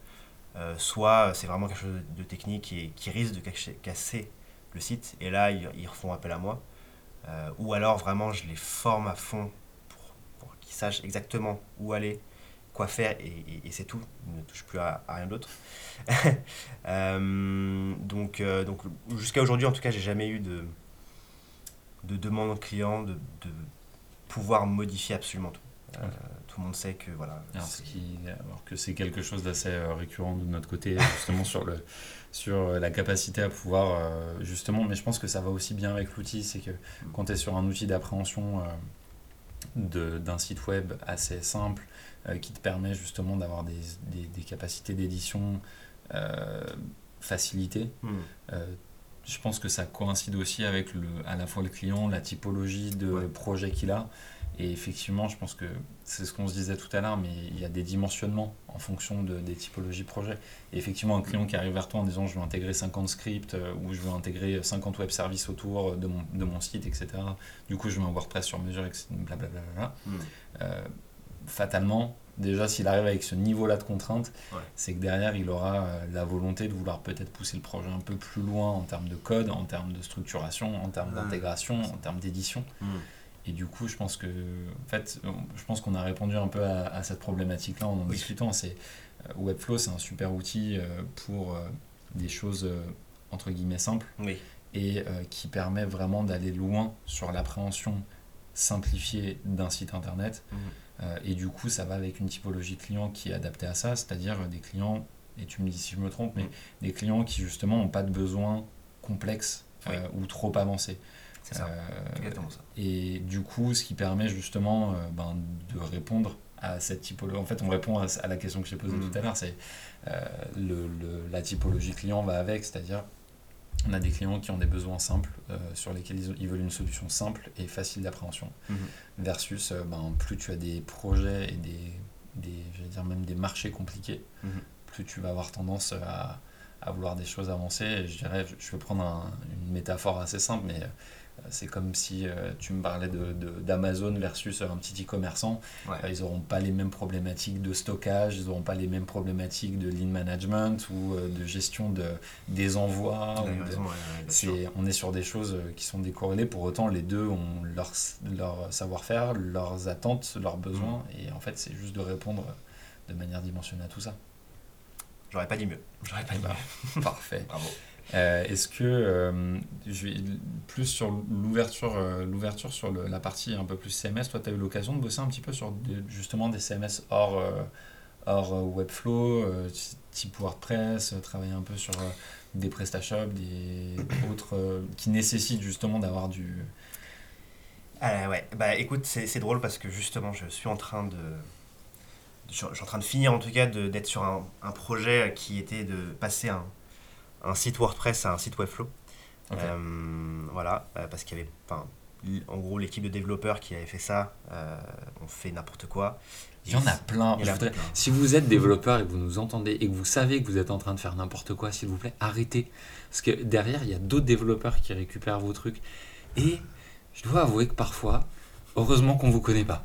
B: soit c'est vraiment quelque chose de technique et, qui risque de casser le site. Et là, ils, ils refont appel à moi. Ou alors vraiment, je les forme à fond sache exactement où aller, quoi faire, et, c'est tout. Il ne touche plus à, rien d'autre. <laughs> Euh, donc, euh, donc jusqu'à aujourd'hui, en tout cas, j'ai jamais eu de, de demande client de, de pouvoir modifier absolument tout. Euh, tout le monde sait que voilà.
A: Alors, alors que c'est quelque chose d'assez récurrent de notre côté, <laughs> justement sur le sur la capacité à pouvoir justement, mais je pense que ça va aussi bien avec l'outil, c'est que quand tu es sur un outil d'appréhension d'un site web assez simple euh, qui te permet justement d'avoir des, des, capacités d'édition euh, facilitées. Hmm. Euh, je pense que ça coïncide aussi avec le, à la fois le client, la typologie de projet qu'il a et effectivement, je pense que c'est ce qu'on se disait tout à l'heure, mais il y a des dimensionnements en fonction de, des typologies de projets. Et effectivement, un client qui arrive vers toi en disant je veux intégrer 50 scripts euh, ou je veux intégrer 50 web services autour de mon, de mon site, etc. Du coup, je veux un WordPress sur mesure, etc. Blablabla. Hmm. Euh, fatalement, déjà, s'il arrive avec ce niveau-là de contrainte, c'est que derrière, il aura euh, la volonté de vouloir peut-être pousser le projet un peu plus loin en termes de code, en termes de structuration, en termes d'intégration, en termes d'édition. Hmm. Et du coup, je pense que, en fait, je pense qu'on a répondu un peu à, cette problématique-là en en discutant. C'est euh, Webflow, c'est un super outil euh, pour euh, des choses entre guillemets simples et qui permet vraiment d'aller loin sur l'appréhension simplifiée d'un site internet. Mhm. et du coup, ça va avec une typologie client qui est adaptée à ça, c'est-à-dire des clients, et tu me dis si je me trompe, mais mhm. des clients qui justement n'ont pas de besoins complexes ou trop avancés.
B: Ça. Euh, ça.
A: Et du coup, ce qui permet justement euh, ben, de répondre à cette typologie. En fait, on répond à, la question que j'ai posée tout à l'heure, c'est euh, le, la typologie client va avec, c'est-à-dire on a des clients qui ont des besoins simples sur lesquels ils, veulent une solution simple et facile d'appréhension, mm-hmm. versus ben, plus tu as des projets et des, des je dire même des marchés compliqués, mm-hmm. plus tu vas avoir tendance à, à, vouloir des choses avancées. je dirais, je vais prendre une métaphore assez simple, mais c'est comme si euh, tu me parlais d'Amazon de, versus un petit e-commerçant. Euh, ils n'auront pas les mêmes problématiques de stockage, ils n'auront pas les mêmes problématiques de lean management ou euh, de gestion de, des envois. on est sur des choses qui sont décorrélées. Pour autant, les deux ont leur, leur savoir-faire, leurs attentes, leurs besoins. Mm. Et en fait, c'est juste de répondre de manière dimensionnée à tout ça.
B: J'aurais pas dit mieux.
A: J'aurais pas dit mieux. <laughs> Parfait. Bravo. Euh, est-ce que euh, je plus sur l'ouverture, euh, l'ouverture sur la partie un peu plus CMS, toi tu as eu l'occasion de bosser un petit peu sur justement des CMS hors, hors Webflow, type WordPress, travailler un peu sur des PrestaShop, des <coughs> autres qui nécessitent justement d'avoir du.
B: Ah ouais, bah écoute, c'est drôle parce que justement je suis en train de. Je suis en train de finir en tout cas d'être sur un, un projet qui était de passer un un site WordPress à un site Webflow. Euh, voilà, euh, parce qu'il y avait, en gros, l'équipe de développeurs qui avait fait ça, euh, on fait n'importe quoi.
A: Il y en a plein. Si vous êtes développeur et que vous nous entendez et que vous savez que vous êtes en train de faire n'importe quoi, s'il vous plaît, arrêtez. Parce que derrière, il y a d'autres développeurs qui récupèrent vos trucs. Et je dois avouer que parfois, heureusement qu'on ne vous connaît pas.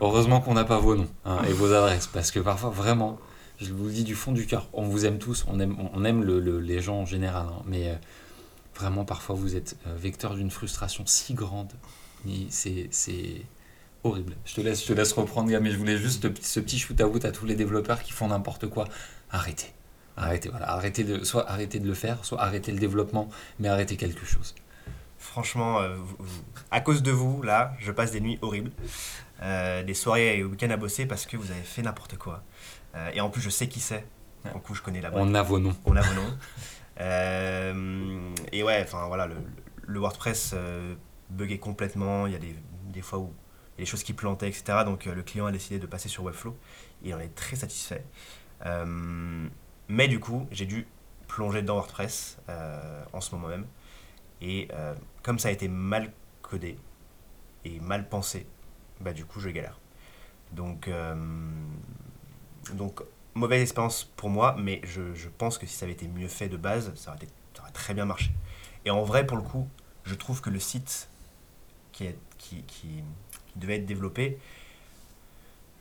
A: Heureusement qu'on n'a pas vos noms hein, et vos adresses. Parce que parfois, vraiment, je vous le dis du fond du cœur, on vous aime tous, on aime, on aime le, les gens en général, hein, mais euh, vraiment parfois vous êtes euh, vecteur d'une frustration si grande. C'est horrible. Je te laisse, je te laisse reprendre, mais je voulais juste ce petit shoot out à tous les développeurs qui font n'importe quoi. Arrêtez. Arrêtez, voilà. Arrêtez de, soit arrêtez de le faire, soit arrêtez le développement, mais arrêtez quelque chose.
B: Franchement, euh, à cause de vous, là, je passe des nuits horribles. Euh, des soirées et week-ends à bosser parce que vous avez fait n'importe quoi. Euh, et en plus, je sais qui c'est. Du coup, je connais la
A: boîte. On a vos noms.
B: On a vos <laughs> noms. et ouais, enfin voilà, le, le WordPress buguait complètement. Il y a des, des fois où il y a des choses qui plantaient, etc. Donc le client a décidé de passer sur Webflow. Et il en est très satisfait. mais du coup, j'ai dû plonger dans WordPress en ce moment même. Et comme ça a été mal codé et mal pensé, bah du coup je galère. Donc, euh, donc mauvaise expérience pour moi, mais je, je, pense que si ça avait été mieux fait de base, ça aurait, été, ça aurait très bien marché. Et en vrai, pour le coup, je trouve que le site qui, est, qui, qui, devait être développé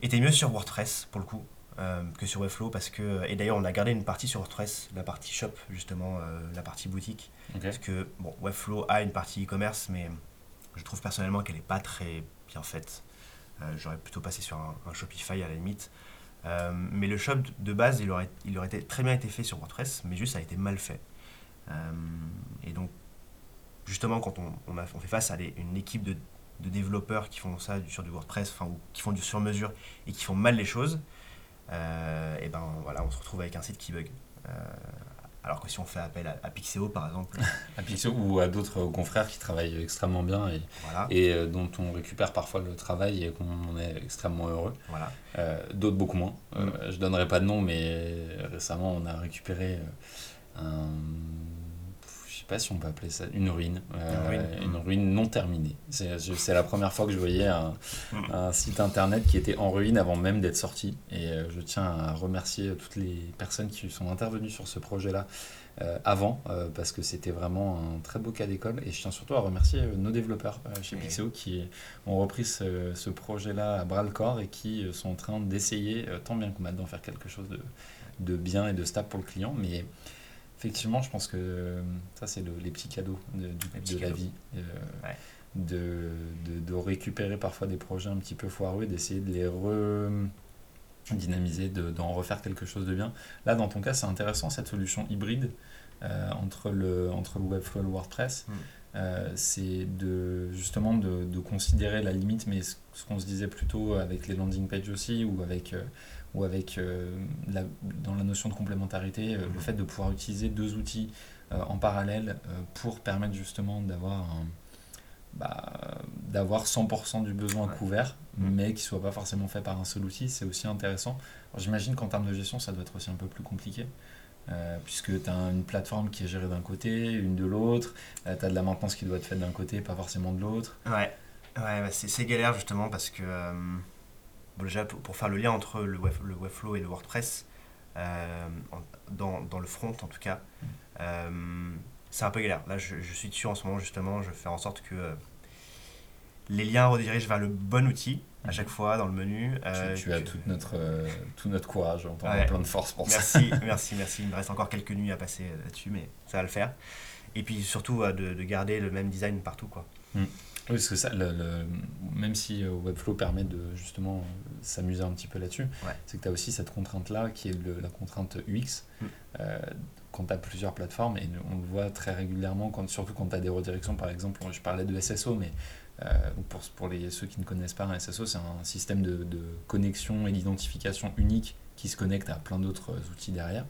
B: était mieux sur WordPress, pour le coup, euh, que sur Webflow, parce que, et d'ailleurs on a gardé une partie sur WordPress, la partie shop, justement, euh, la partie boutique, parce que bon, Webflow a une partie e-commerce, mais je trouve personnellement qu'elle n'est pas très bien faite. Euh, j'aurais plutôt passé sur un, Shopify à la limite. Euh, mais le shop de base, il aurait, il aurait été, très bien été fait sur WordPress, mais juste ça a été mal fait. Euh, et donc, justement, quand on, on, fait face à une équipe de, développeurs qui font ça sur du WordPress, enfin, ou qui font du sur-mesure et qui font mal les choses, et ben voilà, on se retrouve avec un site qui bug. Alors que si on fait appel à, Pixeo, par exemple. <laughs>
A: à Pixeo ou à d'autres confrères qui travaillent extrêmement bien et, et euh, dont on récupère parfois le travail et qu'on est extrêmement heureux.
B: Voilà.
A: Euh, d'autres beaucoup moins. Euh, mm. je donnerai pas de nom, mais récemment on a récupéré un sais pas si on peut appeler ça une ruine, une, ruine. non terminée. C'est la première fois que je voyais un, mm. un, site internet qui était en ruine avant même d'être sorti. Et euh, je tiens à remercier toutes les personnes qui sont intervenues sur ce projet-là euh, avant, euh, parce que c'était vraiment un très beau cas d'école. Et je tiens surtout à remercier nos développeurs chez Pixeo qui ont repris ce, ce projet-là à bras le corps et qui sont en train d'essayer, tant bien que mal, d'en faire quelque chose de, de bien et de stable pour le client. Mais Effectivement, je pense que euh, ça, c'est les petits cadeaux de, la vie. Euh, de, de, récupérer parfois des projets un petit peu foireux, d'essayer de les redynamiser, d'en refaire quelque chose de bien. Là, dans ton cas, c'est intéressant cette solution hybride euh, entre, le, entre le Webflow et le WordPress. Mm. c'est de justement de, de, considérer la limite, mais ce, qu'on se disait plutôt avec les landing pages aussi, ou avec ou avec euh, la, dans la notion de complémentarité, euh, le fait de pouvoir utiliser deux outils euh, en parallèle pour permettre justement d'avoir bah, d'avoir 100% du besoin couvert, mm. mais qui ne soit pas forcément fait par un seul outil, c'est aussi intéressant. J'imagine qu'en termes de gestion, ça doit être aussi un peu plus compliqué. puisque tu as une plateforme qui est gérée d'un côté, une de l'autre, tu as de la maintenance qui doit être faite d'un côté, pas forcément de l'autre.
B: Ouais, ouais bah, c'est galère justement parce que déjà pour, faire le lien entre le, web, le Webflow et le WordPress, euh, dans, dans, le front en tout cas, euh, c'est un peu galère. Là, je, je, suis dessus en ce moment justement, je vais faire en sorte que euh, les liens redirigent vers le bon outil à chaque fois dans le menu.
A: tu, as tout, notre, tout notre courage, on t'en plein de force pour
B: merci,
A: ça.
B: Merci, <laughs> merci, merci. Il me reste encore quelques nuits à passer là-dessus, mais ça va le faire. Et puis surtout de, de, garder le même design partout. quoi.
A: Mm. Oui, parce que ça, le, même si euh, Webflow permet de justement euh, s'amuser un petit peu là-dessus, c'est que tu as aussi cette contrainte-là qui est la contrainte UX. Mm. Euh, quand tu as plusieurs plateformes, et on le voit très régulièrement, quand, surtout quand tu as des redirections, par exemple, je parlais de SSO, mais pour, pour les, ceux qui ne connaissent pas un SSO, c'est un système de, de connexion et d'identification unique qui se connecte à plein d'autres outils derrière.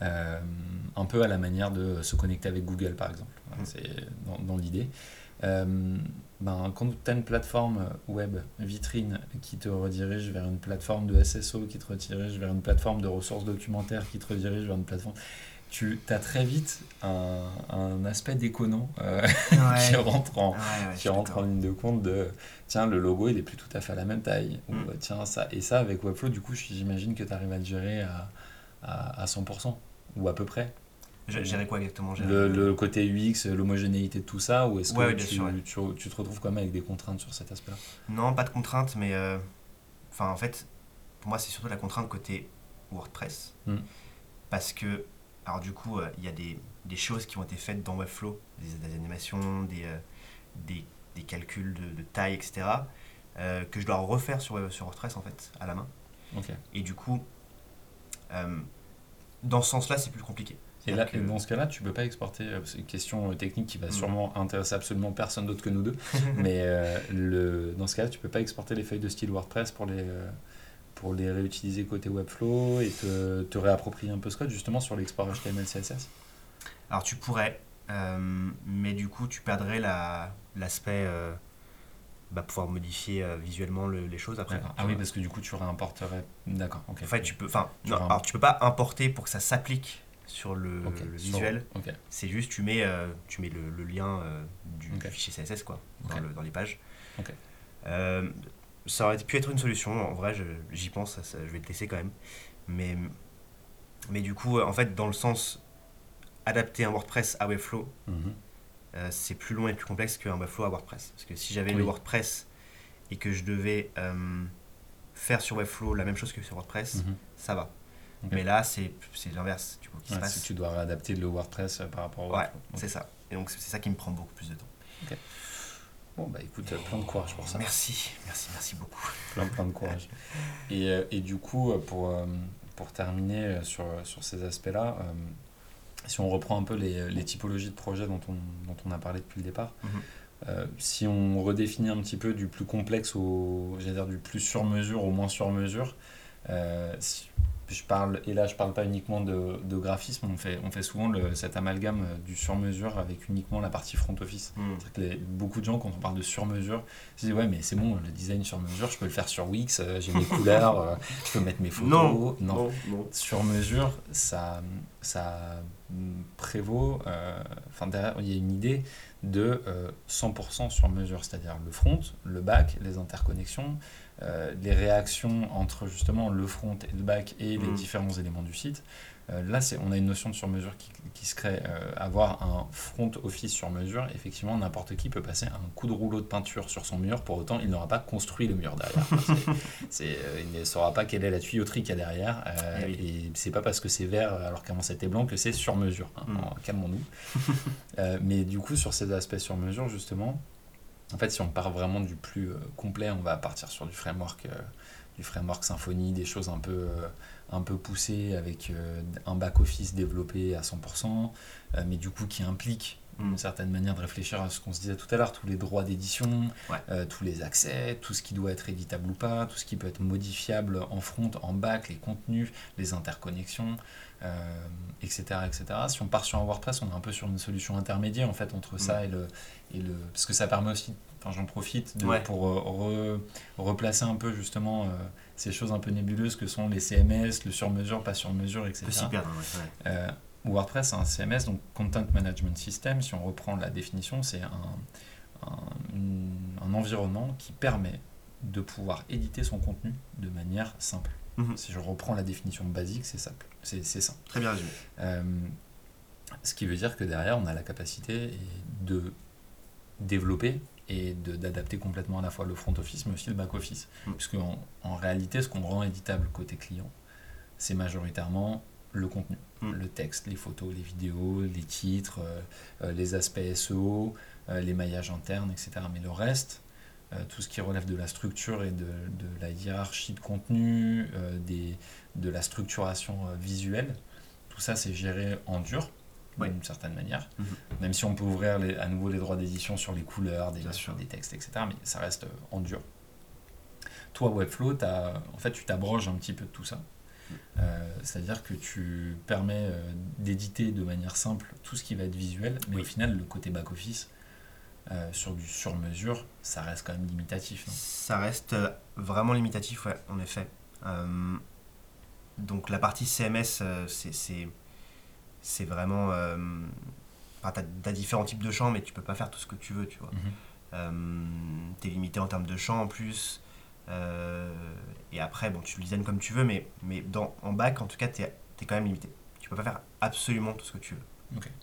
A: un peu à la manière de se connecter avec Google, par exemple. Mm. C'est dans, dans l'idée. Euh, ben, quand tu as une plateforme web vitrine qui te redirige vers une plateforme de SSO, qui te redirige vers une plateforme de ressources documentaires, qui te redirige vers une plateforme, tu as très vite un, un aspect déconnant euh, <laughs> qui rentre, en, qui rentre en ligne de compte de tiens, le logo il est plus tout à fait à la même taille. Ou mm. tiens, ça. Et ça, avec Webflow, du coup, j'imagine que tu arrives à le gérer à, à, à 100% ou à peu près.
B: Gérer quoi exactement?
A: Le, le, côté UX, l'homogénéité de tout ça, ou est-ce que tu, tu, tu, te retrouves quand même avec des contraintes sur cet aspect-là?
B: Non, pas de contraintes, mais euh, enfin en fait, pour moi c'est surtout la contrainte côté WordPress.
A: Mm.
B: Parce que, alors du coup, euh, il y a des, des choses qui ont été faites dans Webflow, des, des animations, des, euh, des, des calculs de, de taille, etc., que je dois refaire sur, sur WordPress, en fait, à la main. Et du coup, dans ce sens-là, c'est plus compliqué.
A: Et là, et
B: que-
A: dans ce cas-là, tu peux pas exporter. euh, C'est une question euh, technique qui va
B: Mm.
A: sûrement intéresser absolument personne d'autre que nous deux. <laughs> mais euh, le, dans ce cas-là, tu peux pas exporter les feuilles de style WordPress pour les, euh, pour les réutiliser côté Webflow et te, te réapproprier un peu ce code justement sur l'export HTML CSS.
B: Alors tu pourrais, euh, mais du coup tu perdrais la- l'aspect euh, bah, pouvoir modifier euh, visuellement le- les choses après.
A: Ah oui, parce que du coup, tu réimporterais. D'accord. Ok.
B: En fait, tu peux, enfin, non, alors tu peux pas importer pour que ça s'applique sur le, visuel. C'est juste tu mets, euh, tu mets le, le lien euh, du fichier CSS quoi, dans,
A: Ok.
B: le- dans les pages. Euh, ça aurait pu être une solution. En vrai, j'y pense. ça- ça- je vais le tester quand même. Mais, mais du coup, en fait, dans le sens adapter un WordPress à Webflow,
A: Mhm.
B: c'est plus long et plus complexe qu'un Webflow à WordPress. Parce que si j'avais
A: Oui.
B: le WordPress et que je devais faire sur Webflow la même chose que sur WordPress,
A: Mhm.
B: ça va. Mais là, c'est l'inverse qui se
A: Ouais,
B: passe.
A: si tu dois réadapter le WordPress euh, par rapport au
B: Ouais,
A: Webflow. Ok.
B: c'est ça. Et donc, c'est ça qui me prend beaucoup plus de temps.
A: Bon, bah écoute, euh, plein de courage pour ça.
B: Merci, merci, merci beaucoup.
A: plein, plein de courage. <laughs> Et, euh, et du coup, pour, pour terminer sur, sur ces aspects-là, si on reprend un peu les, les typologies de projets dont on, dont on a parlé depuis le départ,
B: Mhm.
A: euh, si on redéfinit un petit peu du plus complexe au, j'allais dire du plus sur mesure au moins sur mesure, euh, si- je parle, et là je parle pas uniquement de, de graphisme, on fait, on fait souvent le, cet amalgame euh, du sur mesure avec uniquement la partie front office.
B: Hmm.
A: C'est-à-dire que les- beaucoup de gens, quand on parle de sur-mesure, se disent Ouais, mais c'est bon, le design sur-mesure, je peux le faire sur Wix, euh, j'ai mes <laughs> couleurs, euh, je peux mettre mes photos.
B: Non,
A: non.
B: non, non.
A: Sur-mesure, ça, ça prévaut. euh, Enfin, derrière, il y a une idée de euh, 100% sur-mesure, c'est-à-dire le front, le back, les interconnexions, euh, les réactions entre justement le front et le back et les
B: Mm.
A: différents éléments du site. Euh, là, on a une notion de sur-mesure qui, qui se crée. Euh, avoir un front office sur mesure, effectivement, n'importe qui peut passer un coup de rouleau de peinture sur son mur, pour autant, il n'aura pas construit le mur derrière. <laughs> Il ne saura pas quelle est la tuyauterie qu'il y a derrière. euh,
B: Eh oui.
A: Et c'est pas parce que c'est vert alors qu'avant c'était blanc que c'est sur mesure. hein.
B: Mm.
A: Calmons-nous. <laughs> Mais du coup, sur ces aspects sur mesure, justement, en fait, si on part vraiment du plus euh, complet, on va partir sur du framework, euh, du framework Symfony, des choses un peu, euh, un peu poussées avec un back-office développé à 100%, euh, mais du coup qui implique
B: Mm.
A: d'une certaine manière de réfléchir à ce qu'on se disait tout à l'heure, tous les droits d'édition,
B: Ouais.
A: euh, tous les accès, tout ce qui doit être éditable ou pas, tout ce qui peut être modifiable en front, en back, les contenus, les interconnexions, euh, etc., etc. Si on part sur un WordPress, on est un peu sur une solution intermédiaire en fait entre ça et le, et le parce que ça permet aussi, enfin j'en profite de-
B: Ouais.
A: pour euh, re- replacer un peu justement euh, ces choses un peu nébuleuses que sont les CMS, le sur-mesure, pas sur-mesure, etc.
B: perdre. ouais, ouais.
A: Euh, WordPress, c'est un CMS, donc Content Management System, si on reprend la définition, c'est un, un, une- un environnement qui permet de pouvoir éditer son contenu de manière simple.
B: Mhm.
A: Si je reprends la définition basique, c'est simple. C'est simple.
B: Très bien résumé.
A: Euh, ce qui veut dire que derrière, on a la capacité de développer et d'adapter complètement à la fois le front office, mais aussi le back office.
B: Mm.
A: Puisque en, en réalité, ce qu'on rend éditable côté client, c'est majoritairement le contenu,
B: Mm.
A: le texte, les photos, les vidéos, les titres, euh, euh, les aspects SEO, euh, les maillages internes, etc. Mais le reste, tout ce qui relève de la structure et de, de la hiérarchie de contenu, euh, des, de la structuration euh, visuelle, tout ça c'est géré en dur, d'une certaine manière,
B: Mhm.
A: même si on peut ouvrir les- à nouveau les droits d'édition sur les couleurs, des, sur textes, etc. Mais ça reste euh, en dur. Toi, Webflow, t'as- en fait, tu t'abroges un petit peu de tout ça. Euh, C'est-à-dire que tu permets euh, d'éditer de manière simple tout ce qui va être visuel, mais
B: Oui.
A: au final, le côté back-office, euh, sur du sur-mesure, ça reste quand même limitatif. non?
B: Ça reste euh, vraiment limitatif, ouais, en effet. Euh, donc la partie CMS, euh, c'est- vraiment... Enfin, tu as, différents types de champs, mais tu peux pas faire tout ce que tu veux, tu vois.
A: Mhm.
B: tu es limité en termes de champs en plus. Et après, bon, tu le designes comme tu veux, mais, mais dans, en bac, en tout cas, tu es, quand même limité. Tu peux pas faire absolument tout ce que tu veux,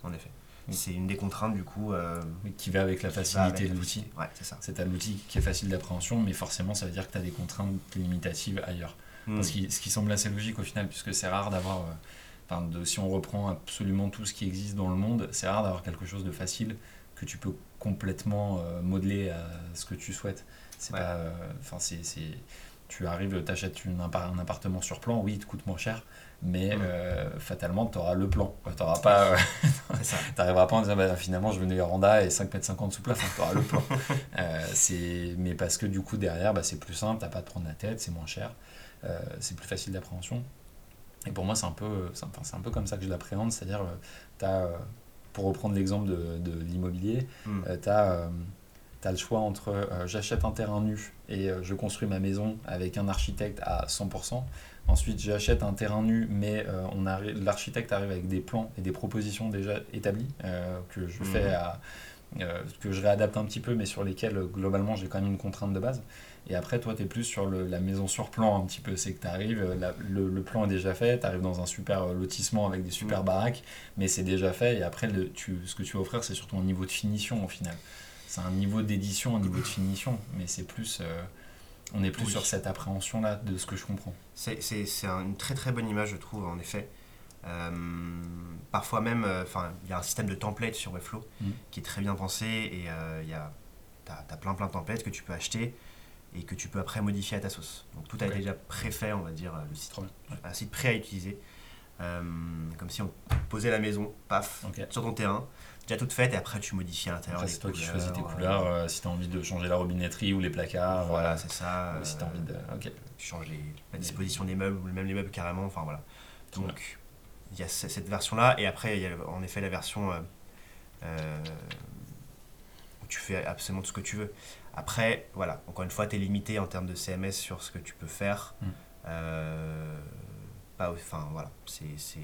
B: en effet. C'est une des contraintes, du coup. euh,
A: qui va avec la facilité
B: avec
A: de l'outil.
B: Ouais, c'est ça.
A: C'est à l'outil qui est facile d'appréhension, mais forcément, ça veut dire que tu as des contraintes limitatives ailleurs. Mm. Ce, qui, ce qui semble assez logique au final, puisque c'est rare d'avoir. Enfin, de, si on reprend absolument tout ce qui existe dans le monde, c'est rare d'avoir quelque chose de facile que tu peux complètement modeler à ce que tu souhaites. C'est pas. Enfin, c'est tu arrives, tu achètes un appartement sur plan, oui, il te coûte moins cher, mais mm. euh, fatalement, tu auras le plan. Tu n'arriveras pas, <laughs> euh, pas en disant bah, finalement je venais Randa et 5 mètres 50 sous plafond, tu auras le plan. <laughs> euh, mais parce que du coup, derrière, bah, c'est plus simple, tu n'as pas à te prendre la tête, c'est moins cher, euh, c'est plus facile d'appréhension. Et pour moi, c'est un, peu, c'est un peu comme ça que je l'appréhende, c'est-à-dire, pour reprendre l'exemple de, de l'immobilier, mm. tu as tu as le choix entre euh, j'achète un terrain nu et euh, je construis ma maison avec un architecte à 100%. Ensuite, j'achète un terrain nu, mais euh, on l'architecte arrive avec des plans et des propositions déjà établies que je fais mmh. à, que je réadapte un petit peu, mais sur lesquelles globalement j'ai quand même une contrainte de base. Et après, toi, tu es plus sur la maison sur plan un petit peu. C'est que tu arrives, le, plan est déjà fait, tu arrives dans un super lotissement avec des super mmh. baraques, mais c'est déjà fait. Et après, le, tu, ce que tu vas offrir, c'est surtout un niveau de finition au final c'est un niveau d'édition, un niveau de finition, mais c'est plus, euh, on est plus sur cette appréhension-là de ce que je comprends.
B: C'est une très très bonne image, je trouve, en effet. Euh, parfois même, euh, enfin, il y a un système de template sur Webflow mm. qui est très bien pensé et il y a, as, plein plein de templates que tu peux acheter et que tu peux après modifier à ta sauce. Donc tout a été déjà préfait, on va dire, le site, un site prêt à utiliser. Comme si on posait la maison, paf, sur ton terrain déjà toute faite et après tu modifies à l'intérieur.
A: c'est toi qui choisis tes couleurs, euh, si tu as envie de changer la robinetterie ou les placards.
B: Voilà, c'est ça.
A: si tu as envie de. Ok.
B: Tu changes la disposition des meubles ou même les meubles carrément. Enfin voilà. Donc il y a cette version-là et après il y a en effet la version euh, euh, où tu fais absolument tout ce que tu veux. Après, voilà, encore une fois, tu es limité en termes de CMS sur ce que tu peux faire. Hmm. Pas, enfin voilà, c'est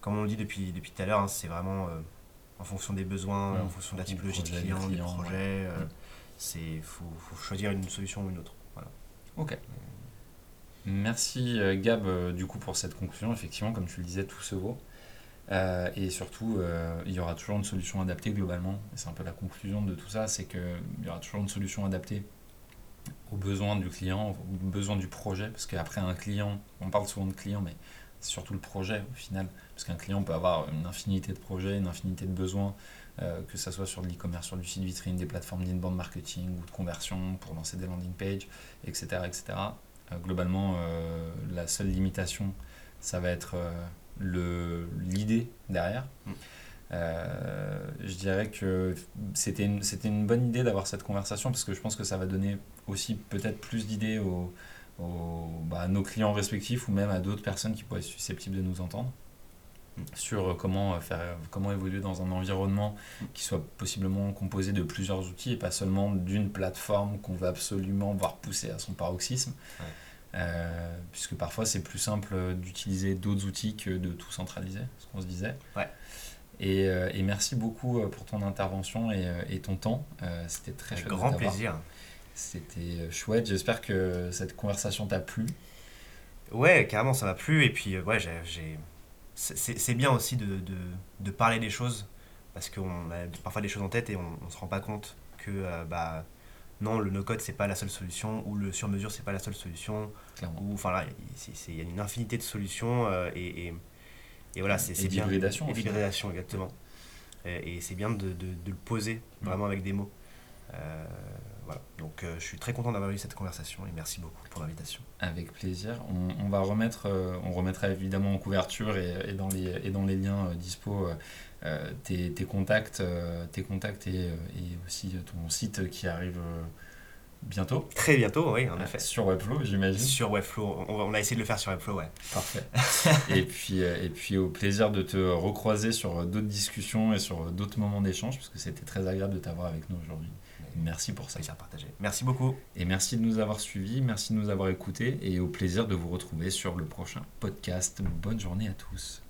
B: comme on le dit depuis, depuis tout à l'heure, hein, c'est vraiment en fonction des besoins, en fonction de la typologie de client, du projet. Euh, c'est faut, faut, choisir une solution ou une autre. Voilà.
A: Ok. Merci euh, Gab euh, du coup pour cette conclusion. Effectivement, comme tu le disais, tout se vaut. et surtout, il y aura toujours une solution adaptée globalement. c'est un peu la conclusion de tout ça, c'est qu'il y aura toujours une solution adaptée aux besoins du client, aux besoins du projet. Parce qu'après un client, on parle souvent de client, mais c'est surtout le projet au final. Parce qu'un client peut avoir une infinité de projets, une infinité de besoins, euh, que ce soit sur de l'e-commerce, sur du site vitrine, des plateformes d'inbound marketing ou de conversion pour lancer des landing pages, etc. etc. Euh, globalement, euh, la seule limitation, ça va être l'idée derrière. Mm. Je dirais que c'était une, une bonne idée d'avoir cette conversation parce que je pense que ça va donner aussi peut-être plus d'idées aux, bah, à nos clients respectifs ou même à d'autres personnes qui pourraient être susceptibles de nous entendre sur euh, comment, euh, faire, comment évoluer dans un environnement qui soit possiblement composé de plusieurs outils et pas seulement d'une plateforme qu'on va absolument voir pousser à son paroxysme. Euh, puisque parfois c'est plus simple d'utiliser d'autres outils que de tout centraliser, ce qu'on se disait.
B: Ouais.
A: Et, et, merci beaucoup pour ton intervention et, et ton temps. C'était très
B: chouette. Grand plaisir.
A: C'était chouette. J'espère que cette conversation t'a plu.
B: Ouais, carrément, ça m'a plu. Et puis, ouais, j'ai c'est bien aussi de, de, de, parler des choses parce qu'on a parfois des choses en tête et on ne se rend pas compte que euh, bah, non, le no-code c'est pas la seule solution ou le sur-mesure c'est pas la seule solution. Ou enfin là, il y a une infinité de solutions euh, et, et, et, voilà, c'est bien.
A: L'hybridation.
B: L'hybridation, exactement. Et, c'est bien de, de, le poser mm. vraiment avec des mots. Euh, voilà. Donc euh, je suis très content d'avoir eu cette conversation et merci beaucoup pour l'invitation.
A: Avec plaisir. On, va remettre, euh, on remettra évidemment en couverture et, dans, les, et dans les liens dispo tes, contacts, tes contacts et, aussi ton site qui arrive bientôt.
B: Très bientôt, oui, en effet.
A: Sur Webflow, j'imagine.
B: Sur Webflow, on, a essayé de le faire sur Webflow, ouais.
A: Parfait. <laughs> et, puis, et puis au plaisir de te recroiser sur d'autres discussions et sur d'autres moments d'échange, parce que c'était très agréable de t'avoir avec nous aujourd'hui. Merci pour ça.
B: Plaisir partagé. Merci beaucoup.
A: Et merci de nous avoir suivis, merci de nous avoir écoutés et au plaisir de vous retrouver sur le prochain podcast. Bonne journée à tous.